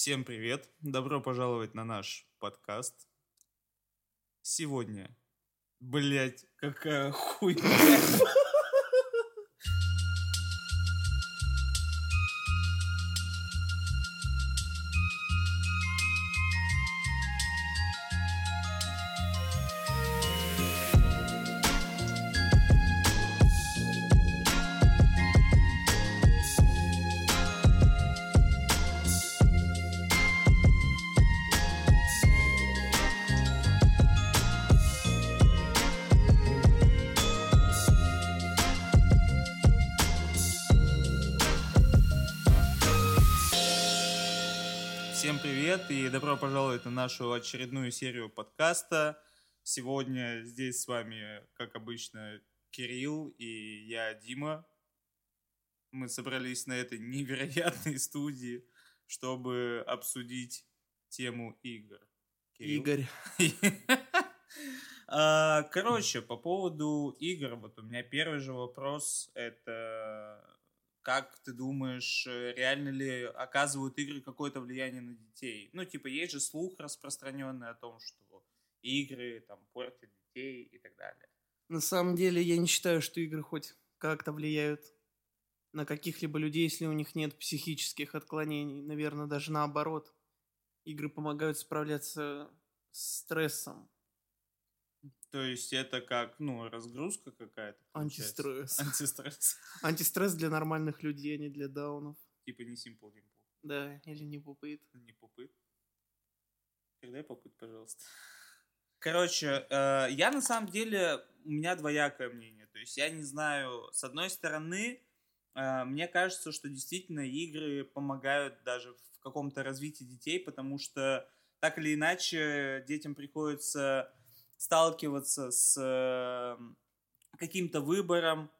Всем привет! Добро пожаловать на наш подкаст. Сегодня, блять, какая хуйня. Нашу очередную серию подкаста. Сегодня здесь с вами, как обычно, Кирилл и я, Дима. Мы собрались на этой невероятной студии, чтобы обсудить тему игр. Кирилл? Игорь. А, Короче, по поводу игр, вот у меня первый же вопрос, это как ты думаешь, э, реально ли оказывают игры какое-то влияние на детей? Ну, типа, есть же слух распространенный о том, что игры там портят детей и так далее. На самом деле, я не считаю, что игры хоть как-то влияют на каких-либо людей, если у них нет психических отклонений. Наверное, даже наоборот. Игры помогают справляться с стрессом. То есть это как, ну, разгрузка какая-то? получается? Антистресс. Антистресс. Антистресс для нормальных людей, а не для даунов. Типа не Simple Dimple. Да, или не пупыт. Не попыт. Передай попыт, пожалуйста. Короче, э, я на самом деле, у меня двоякое мнение. То есть я не знаю, с одной стороны, э, мне кажется, что действительно игры помогают даже в каком-то развитии детей, потому что так или иначе детям приходится сталкиваться с э, каким-то выбором,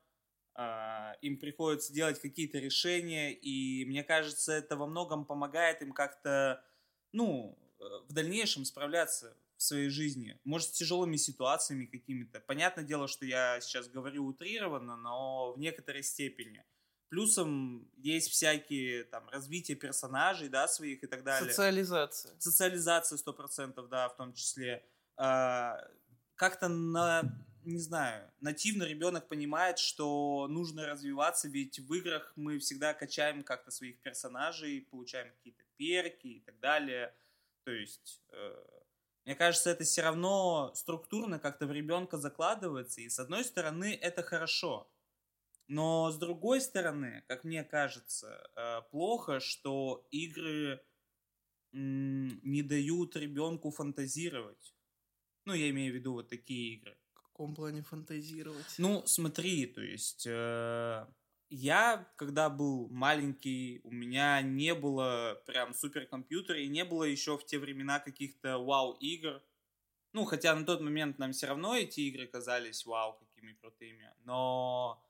а, им приходится делать какие-то решения, и мне кажется, это во многом помогает им как-то, ну, э, в дальнейшем справляться в своей жизни. Может, с тяжелыми ситуациями какими-то. Понятное дело, что я сейчас говорю утрированно, но в некоторой степени. Плюсом есть всякие там развитие персонажей, да, своих и так далее. Социализация. Социализация сто процентов, да, в том числе. А, как-то на, не знаю, нативно ребенок понимает, что нужно развиваться, ведь в играх мы всегда качаем как-то своих персонажей, получаем какие-то перки и так далее. То есть, э, мне кажется, это все равно структурно как-то в ребенка закладывается, и с одной стороны это хорошо. Но с другой стороны, как мне кажется, э, плохо, что игры м, не дают ребенку фантазировать. Ну, я имею в виду вот такие игры. В каком плане фантазировать? Ну, смотри, то есть э, я, когда был маленький, у меня не было прям суперкомпьютера и не было еще в те времена каких-то вау-игр. Ну, хотя на тот момент нам все равно эти игры казались вау, какими крутыми. Но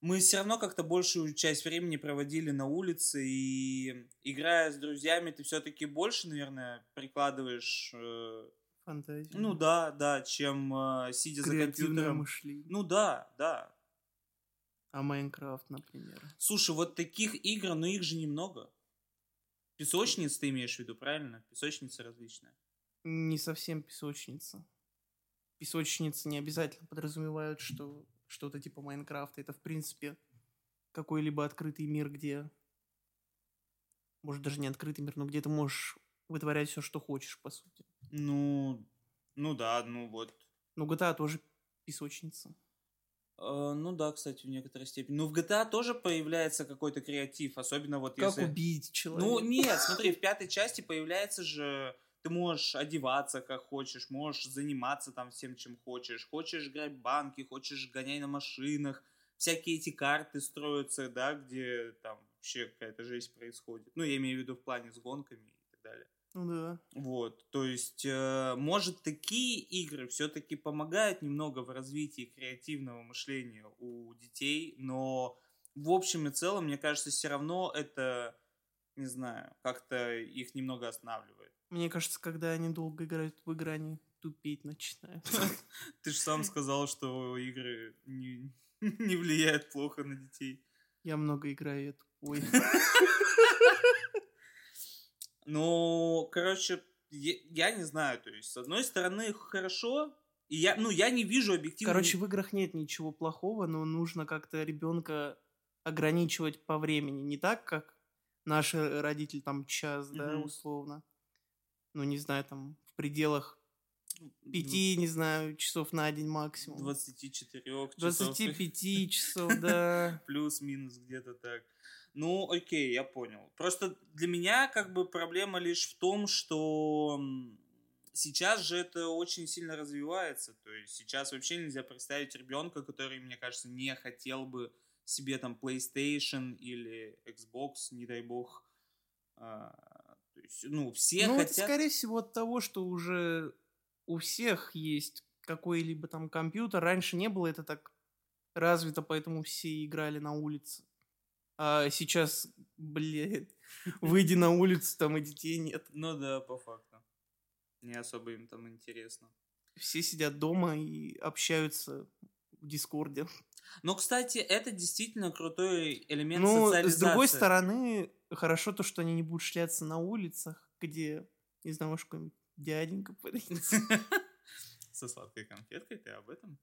мы все равно как-то большую часть времени проводили на улице, и играя с друзьями, ты все-таки больше, наверное, прикладываешь э, Фантазия. ну да, да, чем э, сидя за компьютером. мышление. Ну да, да. А Майнкрафт, например. Слушай, вот таких игр, но их же немного. Песочниц ты имеешь в виду, правильно? Песочница различная. Не совсем песочница. Песочницы не обязательно подразумевают, что что-то типа Майнкрафта. Это, в принципе, какой-либо открытый мир, где... Может, даже не открытый мир, но где ты можешь вытворять все, что хочешь, по сути. Ну, ну да, ну вот. Но GTA тоже песочница. Э, ну да, кстати, в некоторой степени. Ну в GTA тоже появляется какой-то креатив, особенно вот Как если... убить человека? Ну нет, смотри, в пятой части появляется же... Ты можешь одеваться как хочешь, можешь заниматься там всем, чем хочешь. Хочешь играть в банки, хочешь гонять на машинах. Всякие эти карты строятся, да, где там вообще какая-то жесть происходит. Ну, я имею в виду в плане с гонками и так далее. Ну да. Вот, то есть, э, может, такие игры все-таки помогают немного в развитии креативного мышления у детей, но в общем и целом, мне кажется, все равно это, не знаю, как-то их немного останавливает. Мне кажется, когда они долго играют в игры, они тупеть начинают. Ты же сам сказал, что игры не, не влияют плохо на детей. Я много играю, я тупой. Ну, короче, я, я не знаю, то есть, с одной стороны, хорошо, и я, ну, я не вижу объективно... Короче, в играх нет ничего плохого, но нужно как-то ребенка ограничивать по времени. Не так, как наши родители там час, да, Мгм. условно. Ну, не знаю, там в пределах пяти, не знаю, часов на день максимум. 24 часов. 25 часов, да. Плюс-минус где-то так. Ну, окей, я понял. Просто для меня как бы проблема лишь в том, что сейчас же это очень сильно развивается. То есть сейчас вообще нельзя представить ребенка, который, мне кажется, не хотел бы себе там PlayStation или Xbox, не дай бог. А, то есть, ну, все ну, это, хотят... скорее всего, от того, что уже у всех есть какой-либо там компьютер. Раньше не было это так развито, поэтому все играли на улице. А сейчас, блядь, выйди на улицу, там и детей нет. Ну да, по факту. Не особо им там интересно. Все сидят дома и общаются в Дискорде. Ну, кстати, это действительно крутой элемент Ну, социализации. с другой стороны, хорошо то, что они не будут шляться на улицах, где, не знаю, может, какой-нибудь дяденька появится. Со сладкой конфеткой, ты об этом?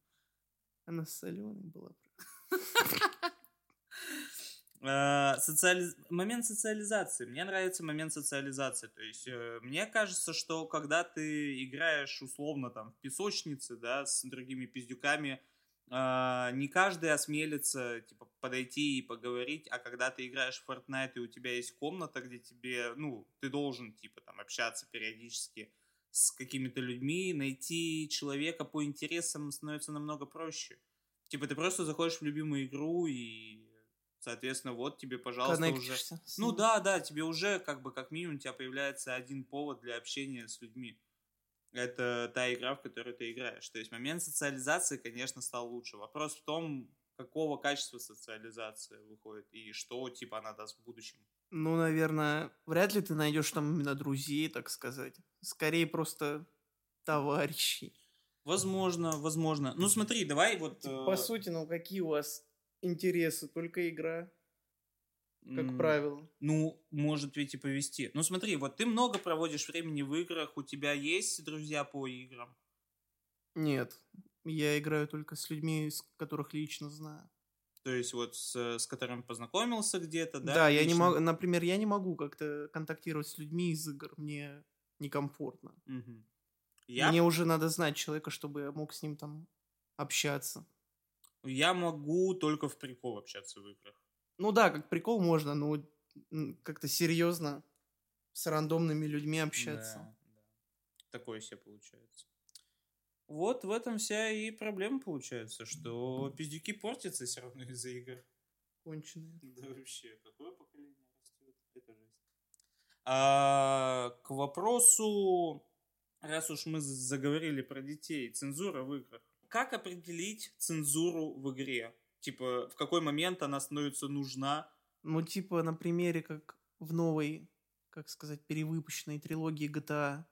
Она соленой была. Э, социали- Момент социализации. Мне нравится момент социализации. То есть, э, мне кажется, что когда ты играешь условно там в песочнице, да, с другими пиздюками, э, не каждый осмелится, типа, подойти и поговорить, а когда ты играешь в Fortnite, и у тебя есть комната, где тебе, ну, ты должен, типа, там, общаться периодически с какими-то людьми, найти человека по интересам становится намного проще. Типа, ты просто заходишь в любимую игру и, соответственно, вот тебе, пожалуйста, уже... Ну да, да, тебе уже, как бы, как минимум, у тебя появляется один повод для общения с людьми. Это та игра, в которую ты играешь. То есть момент социализации, конечно, стал лучше. Вопрос в том, какого качества социализация выходит и что, типа, она даст в будущем. Ну, наверное, вряд ли ты найдешь там именно друзей, так сказать. Скорее просто товарищей. Возможно, возможно. Ну смотри, давай вот... Э, По сути, ну какие у вас интересы? Только игра, как м, правило. Ну, может ведь и повести. Ну смотри, вот ты много проводишь времени в играх, у тебя есть друзья по играм? Нет, я играю только с людьми, с которых лично знаю. То есть вот с, с которым познакомился где-то, да? Да, я не лично? могу, например, я не могу как-то контактировать с людьми из игр, мне некомфортно. Мгм. Я, Мне уже надо знать человека, чтобы я мог с ним там общаться. Я могу только в прикол общаться в играх. Ну да, как прикол можно, но как-то серьезно с рандомными людьми общаться. Да, да. Такое себе получается. Вот в этом вся и проблема получается, что пиздюки портятся все равно из-за игр. Конченые. Да вообще, какое поколение растет? Это жесть. А, к вопросу, раз уж мы заговорили про детей, цензура в играх. Как определить цензуру в игре? Типа, в какой момент она становится нужна? Ну, типа, на примере, как в новой, как сказать, перевыпущенной трилогии GTA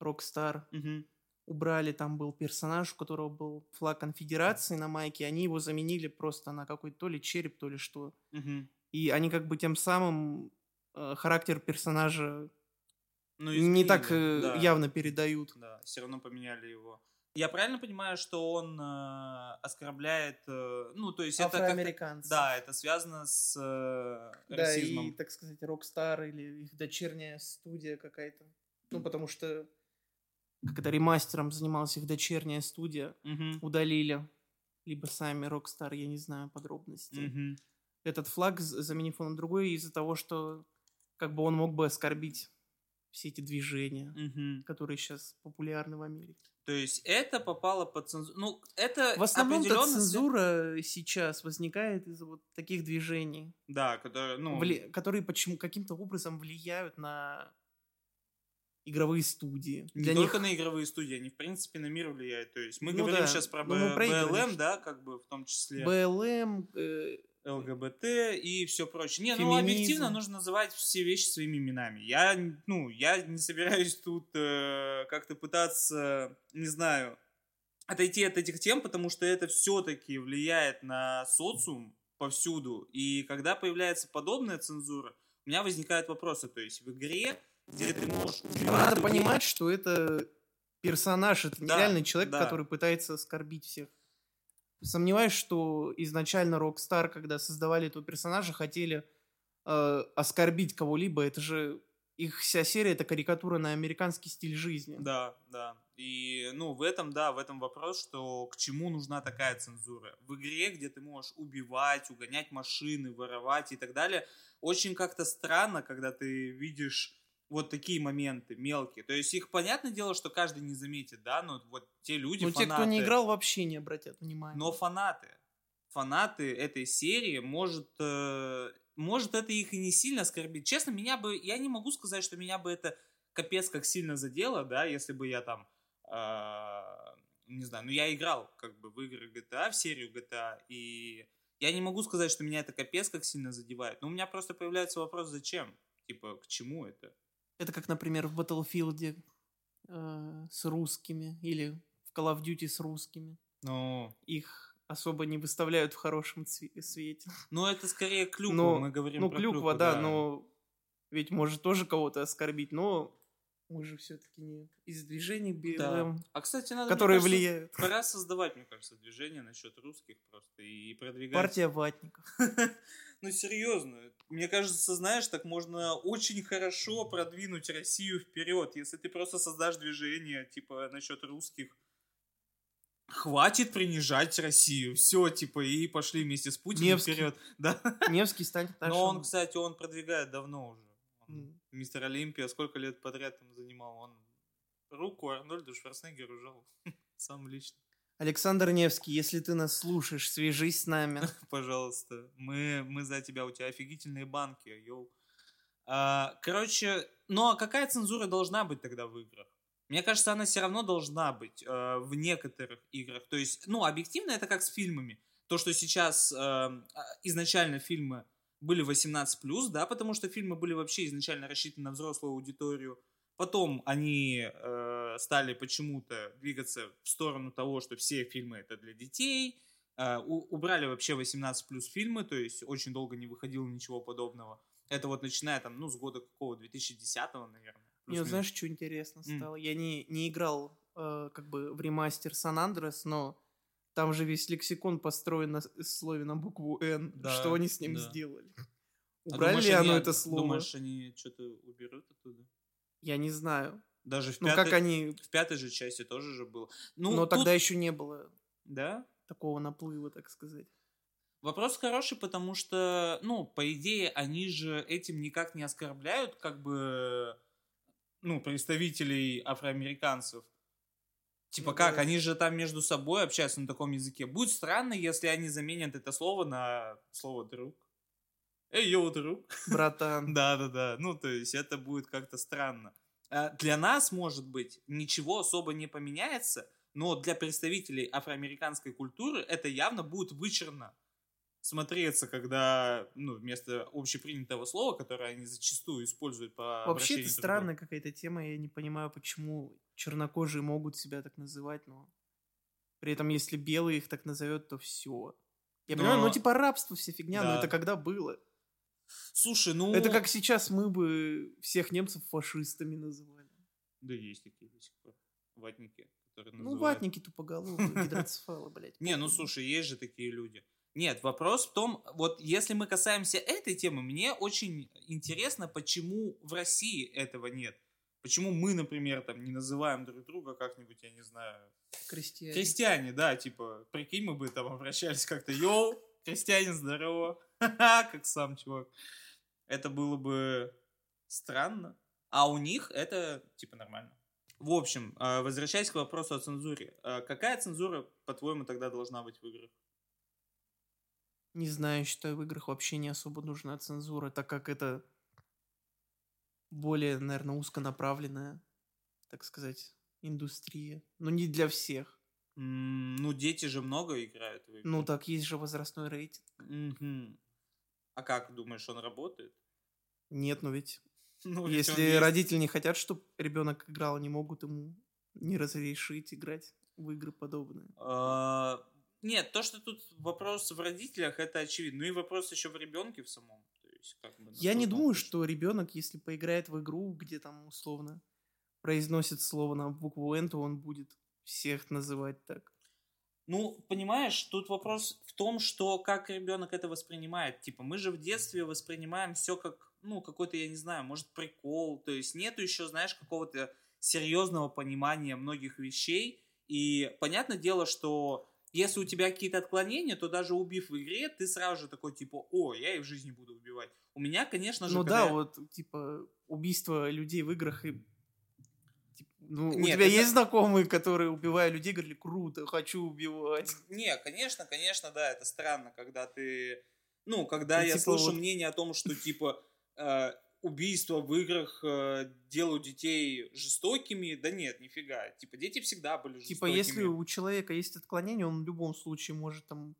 Rockstar Мгм. убрали, там был персонаж, у которого был флаг конфедерации на майке, они его заменили просто на какой-то то ли череп, то ли что. Мгм. И они как бы тем самым э, характер персонажа Ну, не так изменили, э, да. явно передают. Да, все равно поменяли его. Я правильно понимаю, что он э, оскорбляет, э, ну, то есть это как. Да, это связано с э, Да, расизмом. и, так сказать, Rockstar или их дочерняя студия какая-то. Ну, потому что это ремастером занималась их дочерняя студия, Мгм, удалили либо сами Rockstar, я не знаю подробностей. мгм. Этот флаг, заменив его на другой, из-за того, что как бы он мог бы оскорбить все эти движения, Мгм. которые сейчас популярны в Америке. То есть это попало под цензуру. Ну, это В основном определенно... цензура сейчас возникает из-за вот таких движений, Да, которые, ну, вли- которые почему каким-то образом влияют на игровые студии. не Для только них на игровые студии, они, в принципе, на мир влияют. То есть мы Ну говорим да, сейчас про ну, игры, БЛМ, конечно. да, как бы в том числе БЛМ, э, ЛГБТ и все прочее. Не, ну, Феминизм. объективно нужно называть все вещи своими именами. Я, ну, я не собираюсь тут э, как-то пытаться, не знаю, отойти от этих тем, потому что это все-таки влияет на социум повсюду. И когда появляется подобная цензура, у меня возникают вопросы. То есть в игре где ты можешь надо понимать, что это персонаж, это Да, нереальный человек, да. который пытается оскорбить всех. Сомневаюсь, что изначально Rockstar, когда создавали этого персонажа, хотели э, оскорбить кого-либо. Это же их вся серия это карикатура на американский стиль жизни. Да, да. И, ну, в этом, да, в этом вопрос, что к чему нужна такая цензура. В игре, где ты можешь убивать, угонять машины, воровать и так далее, очень как-то странно, когда ты видишь вот такие моменты мелкие. То есть их, понятное дело, что каждый не заметит, да, но вот те люди, Но те, кто не фанаты- играл, вообще не обратят внимания. но фанаты, фанаты этой серии, может, э, может это их и не сильно оскорбит. Честно, меня бы, я не могу сказать, что меня бы это капец как сильно задело, да, если бы я там, э, не знаю, ну я играл как бы в игры GTA, в серию GTA, и я не могу сказать, что меня это капец как сильно задевает. Но у меня просто появляется вопрос, зачем? Типа, к чему это? Это как, например, в Battlefield э, с русскими или в Call of Duty с русскими. Ну, Их особо не выставляют в хорошем свете. ну это скорее клюква, Но- мы говорим Ну, про клюква, клюкву, да, но ведь может тоже кого-то оскорбить, но мы же все-таки не из движений Да. BLM, А, кстати, надо, которые кажется, влияют. Пора создавать, мне кажется, движение насчет русских просто и продвигать. Партия ватников. Ну, серьезно. Мне кажется, знаешь, так можно очень хорошо продвинуть Россию вперед, если ты просто создашь движение, типа, насчет русских. Хватит принижать Россию. Все, типа, и пошли вместе с Путиным Невский. вперед. Да. Невский станет нашим... Но он, кстати, он продвигает давно уже. Он, М. Мистер Олимпия сколько лет подряд там занимал? Он руку Арнольду Шварценеггеру жал. Сам лично. Александр Невский, если ты нас слушаешь, свяжись с нами. Пожалуйста. Мы, мы за тебя. У тебя офигительные банки, йоу. А, короче, ну а какая цензура должна быть тогда в играх? Мне кажется, она все равно должна быть э, в некоторых играх. То есть, ну, объективно это как с фильмами. То, что сейчас э, а, изначально фильмы были 18+, да, потому что фильмы были вообще изначально рассчитаны на взрослую аудиторию. Потом они э, стали почему-то двигаться в сторону того, что все фильмы это для детей. Э, у- убрали вообще 18 плюс фильмы, то есть очень долго не выходило ничего подобного. Это вот начиная там, ну, с года какого, 2010 наверное. Вот плюс-минус. знаешь, что интересно стало? Я не, не играл э, как бы в ремастер Сан Андрес, но там же весь лексикон построен на слове на букву Н. Да, что они с ним да. сделали? А Убрали думаешь, ли они- оно это слово? Думаешь, они что-то уберут оттуда? Я не знаю. Даже в, Ну, пятой, как они... в пятой же части тоже же было. Ну, но тут- тогда еще не было Да? такого наплыва, так сказать. Вопрос хороший, потому что, ну, по идее, они же этим никак не оскорбляют, как бы, ну, представителей афроамериканцев. Типа Ну как, они же там между собой общаются на таком языке. Будет странно, если они заменят это слово на слово друг. Эй, йоу, друг. Братан. Да-да-да. Ну, то есть это будет как-то странно. А Для нас, может быть, ничего особо не поменяется, но для представителей афроамериканской культуры это явно будет вычурно смотреться, когда ну, вместо общепринятого слова, которое они зачастую используют по Вообще это странная какая-то тема. Я не понимаю, почему чернокожие могут себя так называть, но при этом, если белый их так назовет, то все. Я Но- понимаю, ну типа рабство, вся фигня, но Да. это когда было? Слушай, ну... Это как сейчас мы бы всех немцев фашистами называли. Да есть такие до сих пор. Ватники, которые Ну, называют. ватники тупоголовые, гидроцефалы, блядь. Не, ну слушай, есть же такие люди. Нет, вопрос в том, вот если мы касаемся этой темы, мне очень интересно, почему в России этого нет. Почему мы, например, там не называем друг друга как-нибудь, я не знаю, Крестьяне. крестьяне, да, типа, прикинь, мы бы там обращались как-то, йоу, крестьянин, здорово, как сам чувак. Это было бы странно, а у них это, типа, нормально. В общем, э, возвращаясь к вопросу о цензуре, э, какая цензура, по-твоему, тогда должна быть в играх? Не знаю, считаю, в играх вообще не особо нужна цензура, так как это более, наверное, узконаправленная, так сказать, индустрия. Но не для всех. Ну, дети же много играют в игры. Ну, так есть же возрастной рейтинг. Мгм. А как, думаешь, он работает? Нет, ну ведь Ну, ведь он если родители не хотят, чтобы ребенок играл, они могут ему не разрешить играть в игры подобные. Нет, то, что тут вопрос в родителях, это очевидно. Ну и вопрос еще в ребенке в самом. То есть как бы, Я не думаю, что ребенок, если поиграет в игру, где там условно произносит слово на букву N, то он будет всех называть так. Ну, понимаешь, тут вопрос в том, что как ребенок это воспринимает. Типа, мы же в детстве воспринимаем все как, ну, какой-то, я не знаю, может, прикол. То есть нету еще, знаешь, какого-то серьезного понимания многих вещей. И понятное дело, что если у тебя какие-то отклонения, то даже убив в игре, ты сразу же такой, типа, о, я и в жизни буду убивать. У меня, конечно же, Ну да, я- вот, типа, убийство людей в играх и... типа, Ну, у Нет, тебя это- есть знакомые, которые, убивая людей, говорили, круто, хочу убивать. Не, конечно, конечно, да, это странно, когда ты... Ну, когда Ну, я типа слышу вот- мнение о том, что, типа, э, убийства в играх э, делают детей жестокими, да нет, нифига. Типа, дети всегда были Типа, жестокими. если у человека есть отклонение, он в любом случае может там,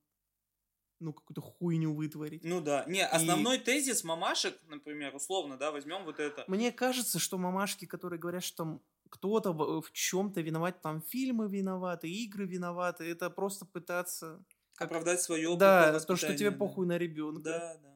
ну, какую-то хуйню вытворить. Ну да. Не, основной тезис мамашек, например, условно, да, возьмем вот это. Мне кажется, что мамашки, которые говорят, что там кто-то в, чем-то виноват, там фильмы виноваты, игры виноваты, это просто пытаться... Оправдать свое да, то, что тебе похуй на ребенка. Да, да.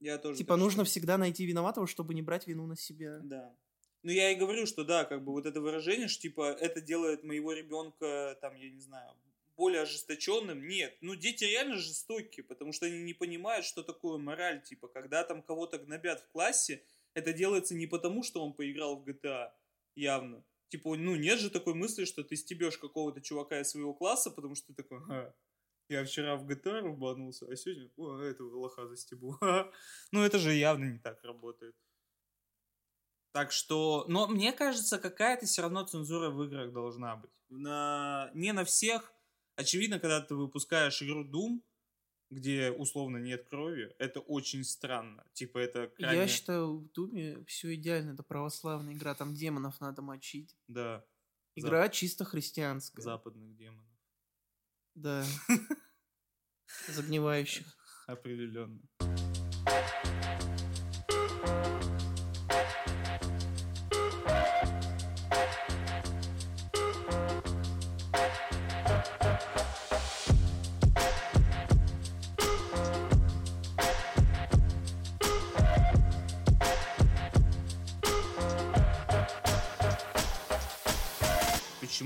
Я тоже Типа нужно считаю. всегда найти виноватого, чтобы не брать вину на себя. Да. Ну, я и говорю, что да, как бы вот это выражение, что типа это делает моего ребенка, там, я не знаю, более ожесточенным. Нет, ну дети реально жестокие, потому что они не понимают, что такое мораль. Типа, когда там кого-то гнобят в классе, это делается не потому, что он поиграл в GTA, явно. Типа, ну нет же такой мысли, что ты стебешь какого-то чувака из своего класса, потому что ты такой, «Ха, я вчера в GTA рубанулся, а сегодня, о, этого лоха застебу. Ну это же явно не так работает. Так что, но мне кажется, какая-то все равно цензура в играх должна быть. На, не на всех. Очевидно, когда ты выпускаешь игру Doom, где условно нет крови, это очень странно. Типа это крайне... Я считаю, в Думе все идеально. Это православная игра, там демонов надо мочить. Да, Игра чисто христианская. западных демонов. Да. Загнивающих. Определенно.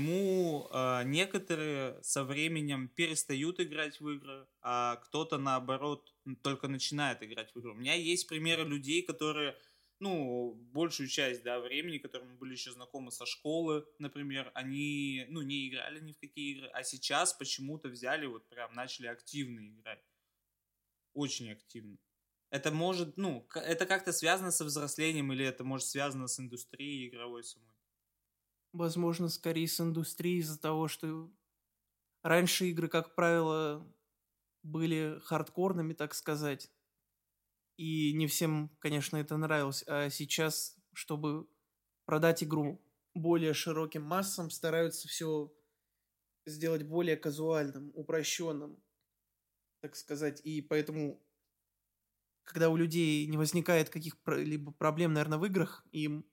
Почему э, некоторые со временем перестают играть в игры, а кто-то наоборот только начинает играть в игры? У меня есть примеры людей, которые, ну, большую часть да, времени, которым были еще знакомы со школы, например, они, ну, не играли ни в какие игры, а сейчас почему-то взяли, вот прям начали активно играть. Очень активно. Это может, ну, это как-то связано со взрослением или это может связано с индустрией игровой самой? Возможно, скорее с индустрией из-за того, что раньше игры, как правило, были хардкорными, так сказать. И не всем, конечно, это нравилось. А сейчас, чтобы продать игру более широким массам, стараются все сделать более казуальным, упрощенным, так сказать. И поэтому, когда у людей не возникает каких-либо проблем, наверное, в играх, им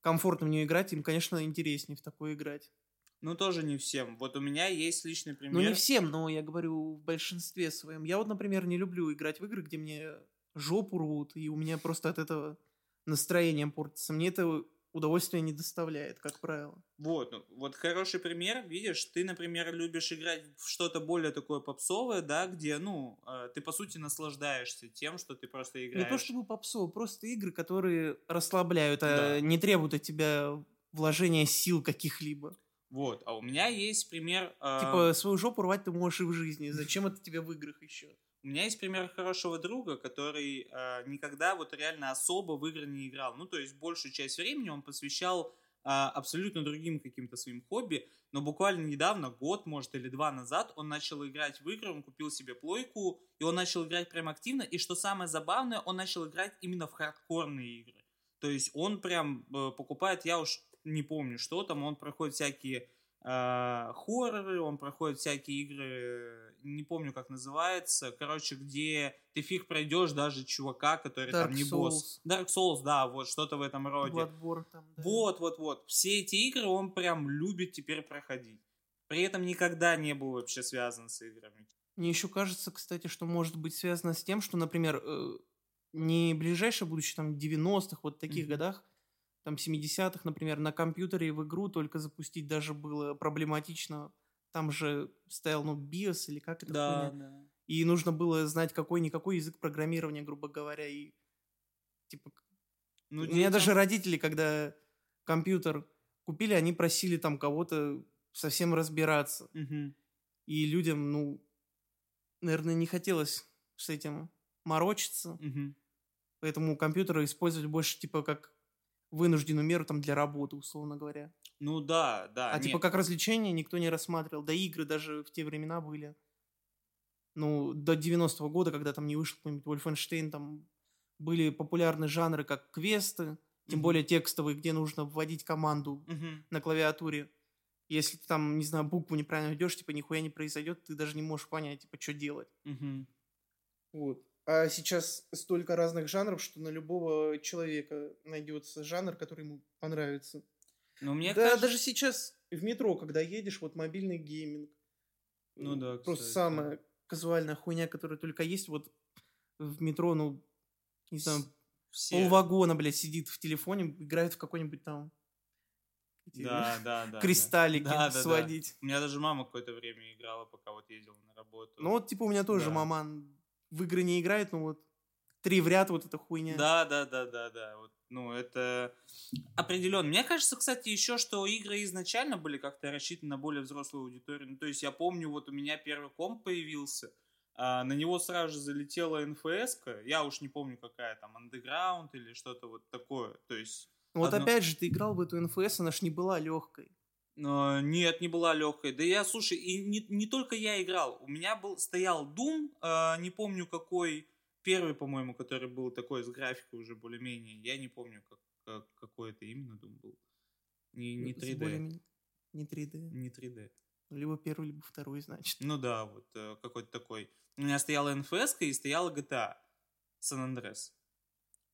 комфортно в нее играть, им, конечно, интереснее в такое играть. Ну, тоже не всем. Вот у меня есть личный пример. Ну, не всем, но я говорю в большинстве своем. Я вот, например, не люблю играть в игры, где мне жопу рвут, и у меня просто от этого настроение портится. Мне это удовольствие не доставляет, как правило. Вот, ну, вот хороший пример, видишь, ты, например, любишь играть в что-то более такое попсовое, да, где, ну, э, ты, по сути, наслаждаешься тем, что ты просто играешь. Не то чтобы попсово, просто игры, которые расслабляют, а Да. не требуют от тебя вложения сил каких-либо. Вот, а у меня есть пример... э, Типа, свою жопу рвать ты можешь и в жизни. Зачем это тебе в играх еще? У меня есть пример хорошего друга, который э, никогда вот реально особо в игры не играл. Ну, то есть большую часть времени он посвящал э, абсолютно другим каким-то своим хобби. Но буквально недавно, год, может, или два назад, он начал играть в игры, он купил себе плойку, и он начал играть прям активно. И что самое забавное, он начал играть именно в хардкорные игры. То есть он прям э, покупает, я уж не помню, что там, он проходит всякие хорроры, он проходит всякие игры, не помню, как называется, короче, где ты фиг пройдешь даже чувака, который Dark там не босс. Souls. Dark Souls, да, вот что-то в этом роде. Bloodborne там, да. Вот, вот, вот. Все эти игры он прям любит теперь проходить. При этом никогда не был вообще связан с играми. Мне еще кажется, кстати, что может быть связано с тем, что, например, э, не ближайшее будущее, там, 90-х, вот таких Мгм. годах, там, 70-х, например, на компьютере в игру только запустить даже было проблематично. Там же стоял, ну, BIOS или как это Да, хуйня. да. И нужно было знать какой-никакой язык программирования, грубо говоря, и типа Ну, у меня даже родители, когда компьютер купили, они просили там кого-то совсем разбираться. Мгм. И людям, ну, наверное, не хотелось с этим морочиться. Мгм. Поэтому компьютеры использовали больше, типа, как вынужденную меру там для работы, условно говоря. Ну да, да. А, типа, нет. как развлечение никто не рассматривал. Да игры даже в те времена были. Ну, до 90-го года, когда там не вышел какой-нибудь Wolfenstein, там были популярны жанры, как квесты, тем Мгм. более текстовые, где нужно вводить команду Мгм. на клавиатуре. Если ты там, не знаю, букву неправильно ведешь, типа, нихуя не произойдет, ты даже не можешь понять, типа, что делать. Мгм. Вот. А сейчас столько разных жанров, что на любого человека найдется жанр, который ему понравится. Ну, мне да, кажется... даже сейчас в метро, когда едешь, вот мобильный гейминг. Ну да, Просто кстати. самая казуальная хуйня, которая только есть, вот в метро, ну, не знаю, Все... полвагона, блядь, сидит в телефоне, играет в какой-нибудь там эти Да, да, да. да. кристаллики Да, да, да. сводить. У меня даже мама какое-то время играла, пока вот ездила на работу. Ну вот, типа, у меня тоже Да. маман в игры не играет, но вот три в ряд вот эта хуйня. Да, да, да, да, да. Вот, ну, это определенно. Мне кажется, кстати, еще, что игры изначально были как-то рассчитаны на более взрослую аудиторию. Ну, то есть я помню, вот у меня первый комп появился, а, на него сразу же залетела нфс я уж не помню, какая там, Underground или что-то вот такое. То есть Вот Одно- опять же, ты играл в эту НФС, она ж не была легкой. Но нет, не была легкой. Да я, слушай, и не, не только я играл. У меня был стоял Doom, э, не помню какой, первый, по-моему, который был такой с графикой уже более-менее. Я не помню, как, как- какой это именно Doom был. Не, не 3D. Более-менее- Не 3D. Не 3D. Либо первый, либо второй, значит. Ну да, вот э, какой-то такой. У меня стояла NFS и стояла GTA San Andreas.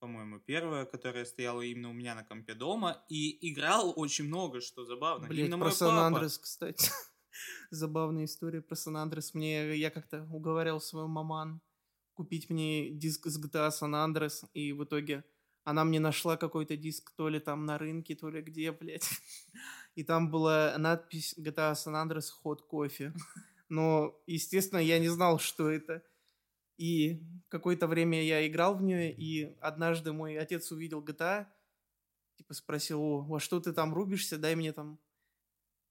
По-моему, первая, которая стояла именно у меня на компе дома. И играл очень много, что забавно. Именно про мой Сан папа. Андрес, кстати. Забавная история про Сан Андрес. Мне, я как-то уговаривал свою маман купить мне диск с GTA San Andreas, и в итоге она мне нашла какой-то диск то ли там на рынке, то ли где, блядь. И там была надпись GTA San Andreas Hot Coffee. Но, естественно, я не знал, что это. И какое-то время я играл в нее, и однажды мой отец увидел GTA, типа спросил, о, во что ты там рубишься, дай мне там,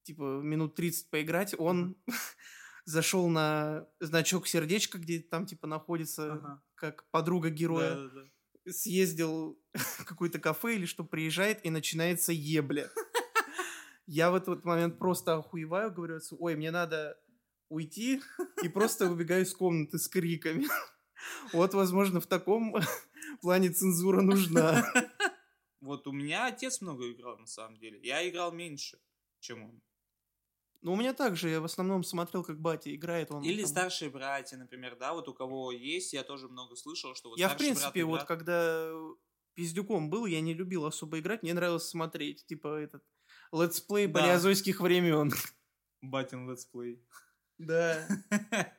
типа, минут 30 поиграть. Он зашел на значок сердечка, где там, типа, находится Ага. как подруга героя, съездил в какое-то кафе или что, приезжает, и начинается ебля. Я в этот момент просто охуеваю, говорю, ой, мне надо уйти, и просто выбегаю из комнаты с криками. Вот, возможно, в таком плане цензура нужна. Вот у меня отец много играл, на самом деле. Я играл меньше, чем он. Ну, у меня также, я в основном смотрел, как батя играет. Он Или там- старшие братья, например, да, вот у кого есть, я тоже много слышал, что вот Я, в принципе, вот играет- когда пиздюком был, я не любил особо играть, мне нравилось смотреть, типа, этот летсплей Да. палеозойских времен. Батин летсплей. Да.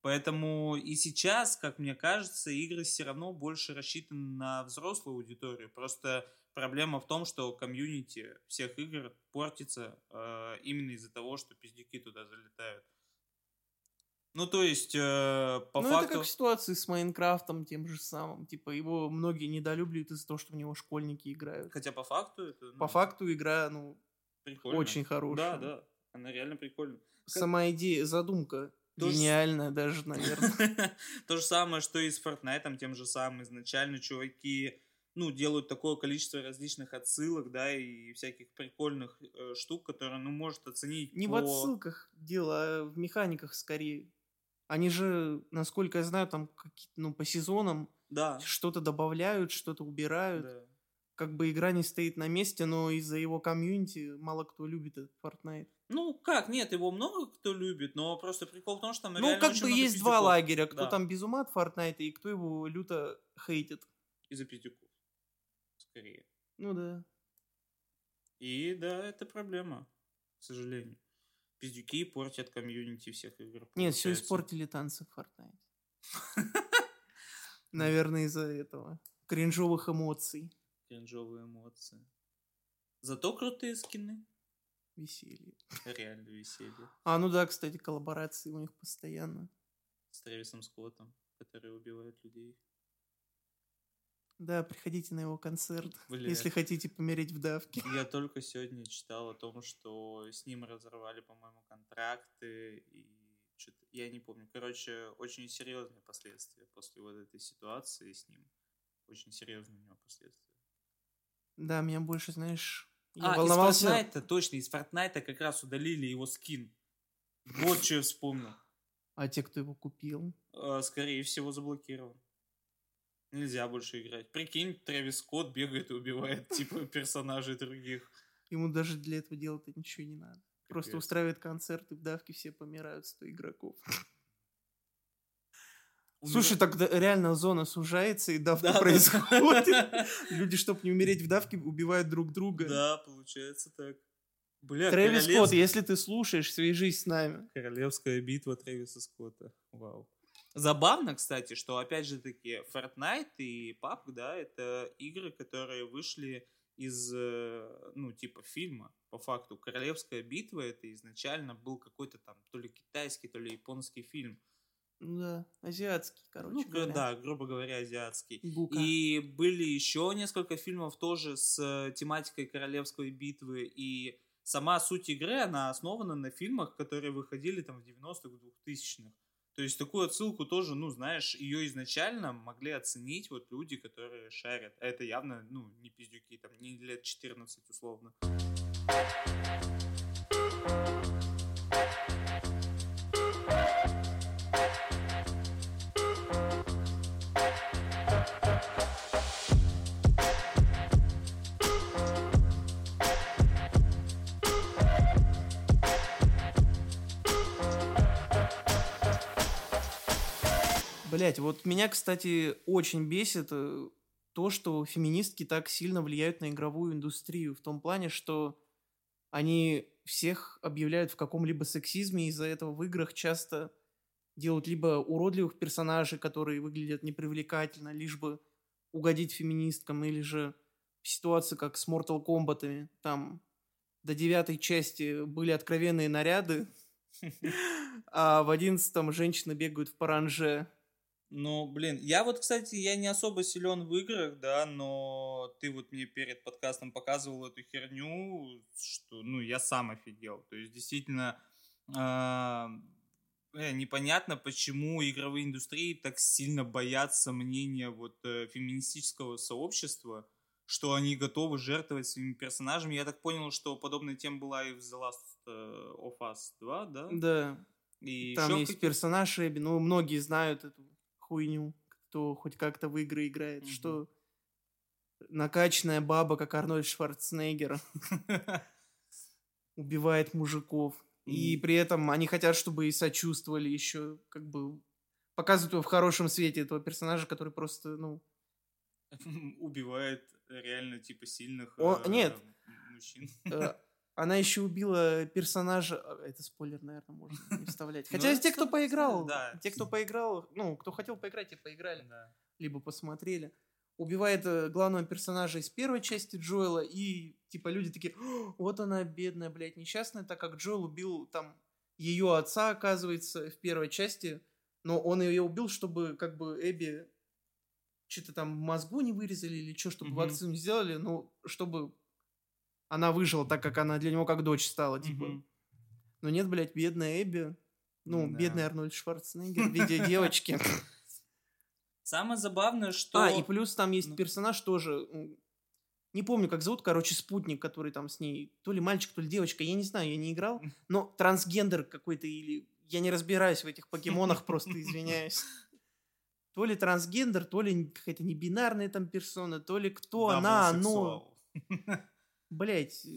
Поэтому и сейчас, как мне кажется, игры все равно больше рассчитаны на взрослую аудиторию. Просто проблема в том, что комьюнити всех игр портится э, именно из-за того, что пиздюки туда залетают. Ну, то есть, э, по ну, факту... это как в ситуации с Майнкрафтом тем же самым. Типа, его многие недолюбливают из-за того, что в него школьники играют. Хотя по факту это... ну, По факту игра, ну, прикольно. очень хорошая. Да, да. Она реально прикольная. Сама идея, задумка То же гениальная даже, наверное. То же самое, что и с Fortnite, тем же самым. Изначально чуваки, ну, делают такое количество различных отсылок, да, и всяких прикольных э, штук, которые, ну, может оценить Не в по- отсылках дело, а в механиках скорее. Они же, насколько я знаю, там какие-то, ну, по сезонам Да, что-то добавляют, что-то убирают. да. Как бы игра не стоит на месте, но из-за его комьюнити мало кто любит этот Fortnite. Ну, как, нет, его много кто любит, но просто прикол в том, что там Ну, как бы есть два пиздюков лагеря. Кто Да. там без ума от Fortnite и кто его люто хейтит. Из-за пиздюков, скорее. Ну да. И да, это проблема, к сожалению. Пиздюки портят комьюнити всех игр. Нет, все испортили танцы в Fortnite. Наверное, из-за этого. Кринжовых эмоций. Кринжовые эмоции. Зато крутые скины. Веселье. Реально веселье. А, ну да, кстати, коллаборации у них постоянно. С Трэвисом Скоттом, который убивает людей. Да, приходите на его концерт, Бля. если хотите помереть в давке. Я только сегодня читал о том, что с ним разорвали, по-моему, контракты и что-то, я не помню. Короче, очень серьезные последствия после вот этой ситуации с ним. Очень серьезные у него последствия. Да, меня больше, знаешь, я а, волновался. из Fortnite, точно, из Fortnite как раз удалили его скин. Вот что я вспомнил. А те, кто его купил? Э, Скорее всего, заблокирован. Нельзя больше играть. Прикинь, Трэвис Скотт бегает и убивает, типа, персонажей других. Ему даже для этого делать ничего не надо. Просто устраивает концерты, в давке все помирают, 100 игроков. Слушай, тогда реально зона сужается, и давка Да, да. происходит. Люди, чтобы не умереть в давке, убивают друг друга. Да, получается так. Бля, Трэвис королевс- Скотт, если ты слушаешь, свяжись с нами. Королевская битва Трэвиса Скотта. Вау. Забавно, кстати, что, опять же таки, Fortnite и PUBG, да, это игры, которые вышли из, э, ну, типа, фильма. По факту, Королевская битва это изначально был какой-то там то ли китайский, то ли японский фильм. Ну да, азиатский, короче ну, говоря. да, грубо говоря, азиатский. Гука. И были еще несколько фильмов тоже с тематикой королевской битвы. И сама суть игры, она основана на фильмах, которые выходили там в 90-х, 2000-х. То есть такую отсылку тоже, ну, знаешь, ее изначально могли оценить вот люди, которые шарят. А это явно, ну, не пиздюки, там, не лет 14 условно. Блять, вот меня, кстати, очень бесит э, то, что феминистки так сильно влияют на игровую индустрию. В том плане, что они всех объявляют в каком-либо сексизме, из-за этого в играх часто делают либо уродливых персонажей, которые выглядят непривлекательно, лишь бы угодить феминисткам, или же ситуации, как с Mortal Kombat, там до девятой части были откровенные наряды, а в одиннадцатом женщины бегают в паранже. Ну, блин, я вот, кстати, я не особо силен в играх, да, но ты вот мне перед подкастом показывал эту херню, что, ну, я сам офигел. То есть, действительно, а, э, непонятно, почему игровые индустрии так сильно боятся мнения вот э, феминистического сообщества, что они готовы жертвовать своими персонажами. Я так понял, что подобная тема была и в The Last э, of Us 2, да? Да, И там есть персонаж Эбби, ну, многие знают эту хуйню, кто хоть как-то в игры играет, Мгм. что накачанная баба, как Арнольд Шварценеггер, убивает мужиков. И при этом они хотят, чтобы и сочувствовали еще, как бы показывают его в хорошем свете этого персонажа, который просто, ну, убивает реально типа сильных О, э, нет. мужчин. Она еще убила персонажа. а, Это спойлер, наверное, можно не вставлять. Хотя Ну, те, кто поиграл, те, кто поиграл, ну, кто хотел поиграть, те поиграли. Либо посмотрели. Убивает э, главного персонажа из первой части Джоэла, и типа люди такие, «О, вот она бедная, блядь, несчастная, так как Джоэл убил там ее отца, оказывается, в первой части, но он ее убил, чтобы как бы Эбби что-то там в мозгу не вырезали или что, чтобы Мгм. вакцину не сделали, ну, чтобы она выжила, так как она для него как дочь стала, типа. Но нет, блядь, бедная Эбби, ну, Да. бедный Арнольд Шварценеггер в виде девочки. Самое забавное, что... А, и плюс там есть Ну. персонаж тоже, не помню, как зовут, короче, спутник, который там с ней, то ли мальчик, то ли девочка, я не знаю, я не играл, но трансгендер какой-то или... Я не разбираюсь в этих покемонах, просто извиняюсь. То ли трансгендер, то ли какая-то небинарная там персона, то ли кто она, оно. Блять,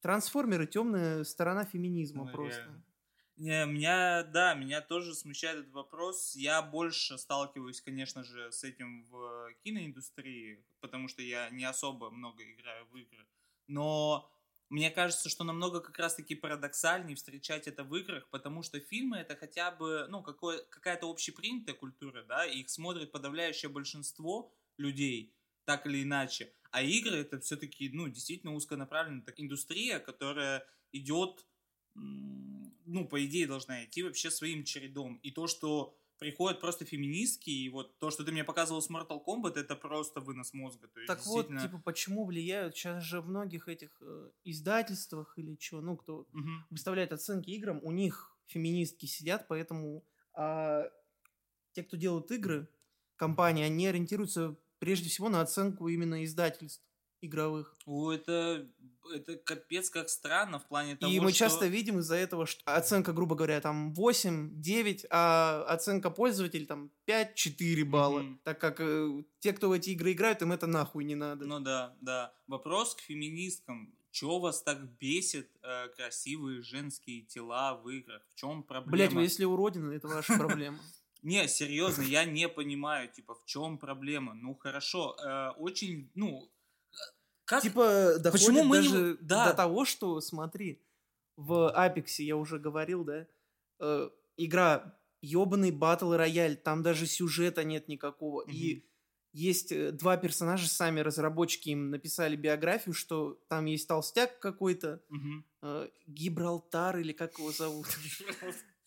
трансформеры темная сторона феминизма Ну, просто. реально. Не, меня, да, меня тоже смущает этот вопрос. Я больше сталкиваюсь, конечно же, с этим в киноиндустрии, потому что я не особо много играю в игры. Но мне кажется, что намного как раз-таки парадоксальнее встречать это в играх, потому что фильмы это хотя бы, ну, какое, какая-то общепринятая культура, да, и их смотрит подавляющее большинство людей, так или иначе. А игры это все-таки, ну, действительно узконаправленная индустрия, которая идет, ну, по идее должна идти вообще своим чередом. И то, что приходят просто феминистки, и вот то, что ты мне показывал с Mortal Kombat, это просто вынос мозга. То есть, так вот, типа, почему влияют сейчас же в многих этих э, издательствах или что, ну, кто угу. выставляет оценки играм, у них феминистки сидят, поэтому а те, кто делают игры, компании, они ориентируются прежде всего на оценку именно издательств игровых. О, это, это капец как странно в плане того, И мы что... часто видим из-за этого, что оценка, грубо говоря, там 8, 9, а оценка пользователей там 5-4 балла. Mm-hmm. Так как э, те, кто в эти игры играют, им это нахуй не надо. Ну да, да. Вопрос к феминисткам. Чего вас так бесит э, красивые женские тела в играх? В чем проблема? Блять, вы если уродина, это ваша проблема. Не, серьезно, я не понимаю, типа, в чем проблема. Ну, хорошо, э, очень, ну, как? Типа, Почему мы даже не... да. до того, что, смотри, в Апексе, я уже говорил, да, э, игра ебаный батл рояль, там даже сюжета нет никакого. Угу. И есть э, два персонажа, сами разработчики им написали биографию, что там есть толстяк какой-то, угу. э, Гибралтар или как его зовут.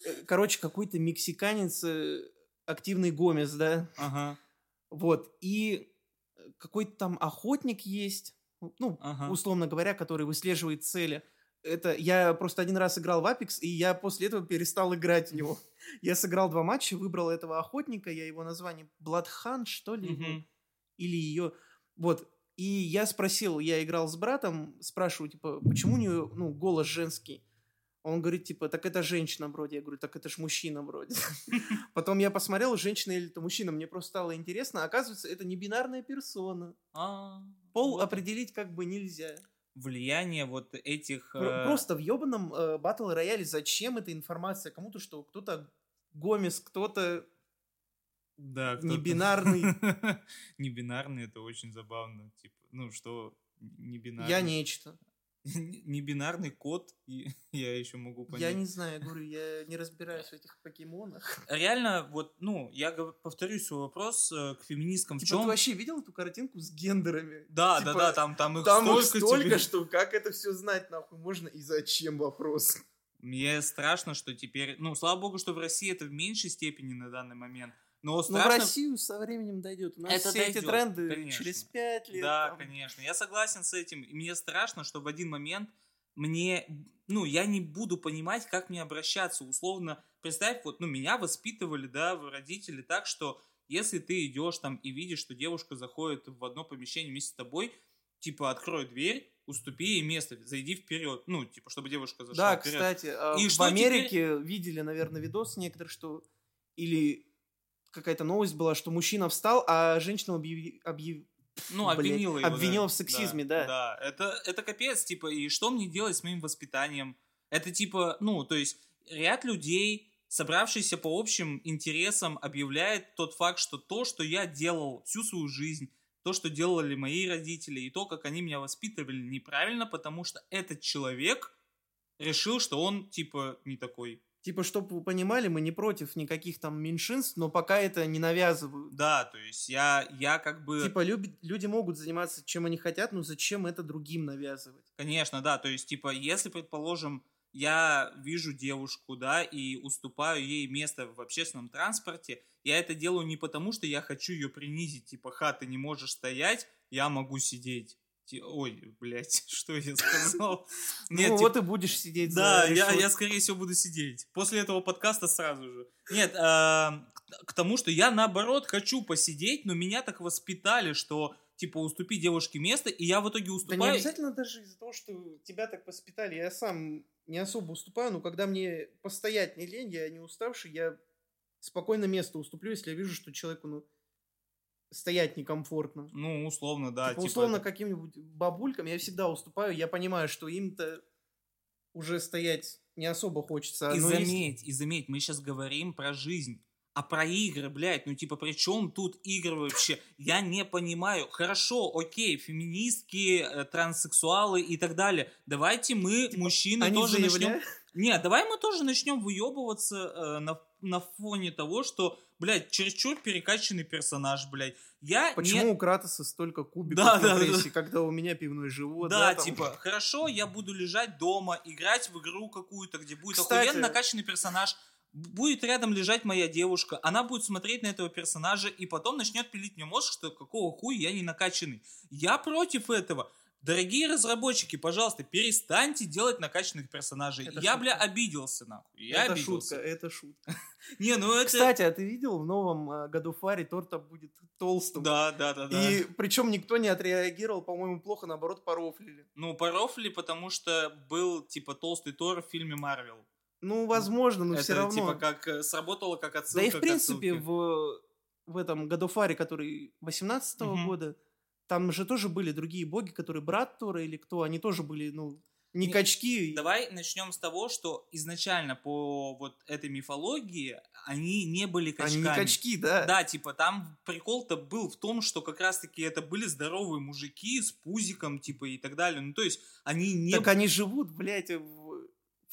Э, короче, какой-то мексиканец, э, активный Гомес, да? Ага. Вот, и какой-то там охотник есть, ну, ага. условно говоря, который выслеживает цели. Это я просто один раз играл в Apex, и я после этого перестал играть в него. Я сыграл два матча, выбрал этого охотника, я его название Bloodhunt, что ли, угу. или ее. Вот. И я спросил, я играл с братом, спрашиваю, типа, почему у нее, ну, голос женский? Он говорит, типа, так это женщина вроде. Я говорю, так это ж мужчина вроде. Потом я посмотрел, женщина или это мужчина. Мне просто стало интересно. Оказывается, это не бинарная персона. А, Пол определить как бы нельзя. Влияние вот этих... Э... Просто в ебаном э, батл рояле зачем эта информация? Кому-то что? Кто-то Гомес, кто-то... Да, кто-то... Небинарный. Небинарный, это очень забавно. Типа, ну что, небинарный. Я нечто. не бинарный код, и я еще могу понять. Я не знаю, я говорю, я не разбираюсь в этих покемонах. Реально, вот, ну, я повторюсь свой вопрос э, к феминисткам. Типа, в чем... ты вообще видел эту картинку с гендерами? Да, типа, да, да, там, там их там столько. Их столько, тебе... что как это все знать, нахуй, можно и зачем вопрос? Мне страшно, что теперь, ну, слава богу, что в России это в меньшей степени на данный момент, но, страшно... Но в Россию со временем дойдет. У нас это все дойдет, эти тренды конечно. через пять лет. Да, там. конечно. Я согласен с этим. И мне страшно, что в один момент мне, ну, я не буду понимать, как мне обращаться. Условно, представь, вот, ну, меня воспитывали, да, родители так, что если ты идешь там и видишь, что девушка заходит в одно помещение вместе с тобой, типа, открой дверь, уступи ей место, зайди вперед, ну, типа, чтобы девушка зашла Да, вперед. кстати, а и в Америке теперь... видели, наверное, видос некоторые, что или какая-то новость была, что мужчина встал, а женщина объяви, объяв... ну, обвинила его. Обвинила да. в сексизме, да. Да, да. Это, это капец, типа, и что мне делать с моим воспитанием? Это типа, ну, то есть ряд людей, собравшийся по общим интересам, объявляет тот факт, что то, что я делал всю свою жизнь, то, что делали мои родители, и то, как они меня воспитывали, неправильно, потому что этот человек решил, что он, типа, не такой. Типа, чтобы вы понимали, мы не против никаких там меньшинств, но пока это не навязывают. Да, то есть я, я как бы... Типа, любят, люди могут заниматься чем они хотят, но зачем это другим навязывать? Конечно, да, то есть, типа, если, предположим, я вижу девушку, да, и уступаю ей место в общественном транспорте, я это делаю не потому, что я хочу ее принизить, типа, ха, ты не можешь стоять, я могу сидеть. Ой, блядь, что я сказал? Нет, ну тип... вот и будешь сидеть. Да, я, я, скорее всего, буду сидеть. После этого подкаста сразу же. Нет, а, к тому, что я, наоборот, хочу посидеть, но меня так воспитали, что, типа, уступи девушке место, и я в итоге уступаю. Да не обязательно даже из-за того, что тебя так воспитали. Я сам не особо уступаю, но когда мне постоять не лень, я не уставший, я спокойно место уступлю, если я вижу, что человеку, ну, стоять некомфортно. Ну, условно, да. Типа, типа условно, это... каким-нибудь бабулькам я всегда уступаю. Я понимаю, что им-то уже стоять не особо хочется. И заметь, есть... и заметь, мы сейчас говорим про жизнь. А про игры, блядь, ну типа при чем тут игры вообще? Я не понимаю. Хорошо, окей, феминистки, э, транссексуалы и так далее. Давайте мы, мужчины, Они тоже заявляют? начнем... Нет, давай мы тоже начнем выебываться э, на, на фоне того, что, блядь, чересчур перекачанный персонаж, блядь. Я Почему не... у Кратоса столько кубиков Да, на да, да. прессе, когда у меня пивной живот? Да, там? типа, хорошо, я буду лежать дома, играть в игру какую-то, где будет Кстати- охуенно накачанный персонаж, будет рядом лежать моя девушка, она будет смотреть на этого персонажа и потом начнет пилить мне мозг, что какого хуя я не накачанный. Я против этого. Дорогие разработчики, пожалуйста, перестаньте делать накачанных персонажей. Это я, шутка. бля, обиделся, нахуй. Я это обиделся. шутка, это шутка. Не, ну это... Кстати, а ты видел в новом э, году Фаре торта будет толстым? Да, да, да, да. И причем никто не отреагировал, по-моему, плохо, наоборот, порофлили. Ну, порофли, потому что был, типа, толстый Тор в фильме Марвел. Ну, возможно, но это, все равно. типа, как э, сработало как Да отсылка и в принципе в, в этом году Фаре, который 18 Мгм. года, там же тоже были другие боги, которые брат Тора или кто, они тоже были, ну, не Не- качки. Давай начнем с того, что изначально по вот этой мифологии они не были качками. Они не качки, да. Да, типа там прикол-то был в том, что как раз-таки это были здоровые мужики с пузиком, типа и так далее. Ну то есть они не Так они живут, блядь, в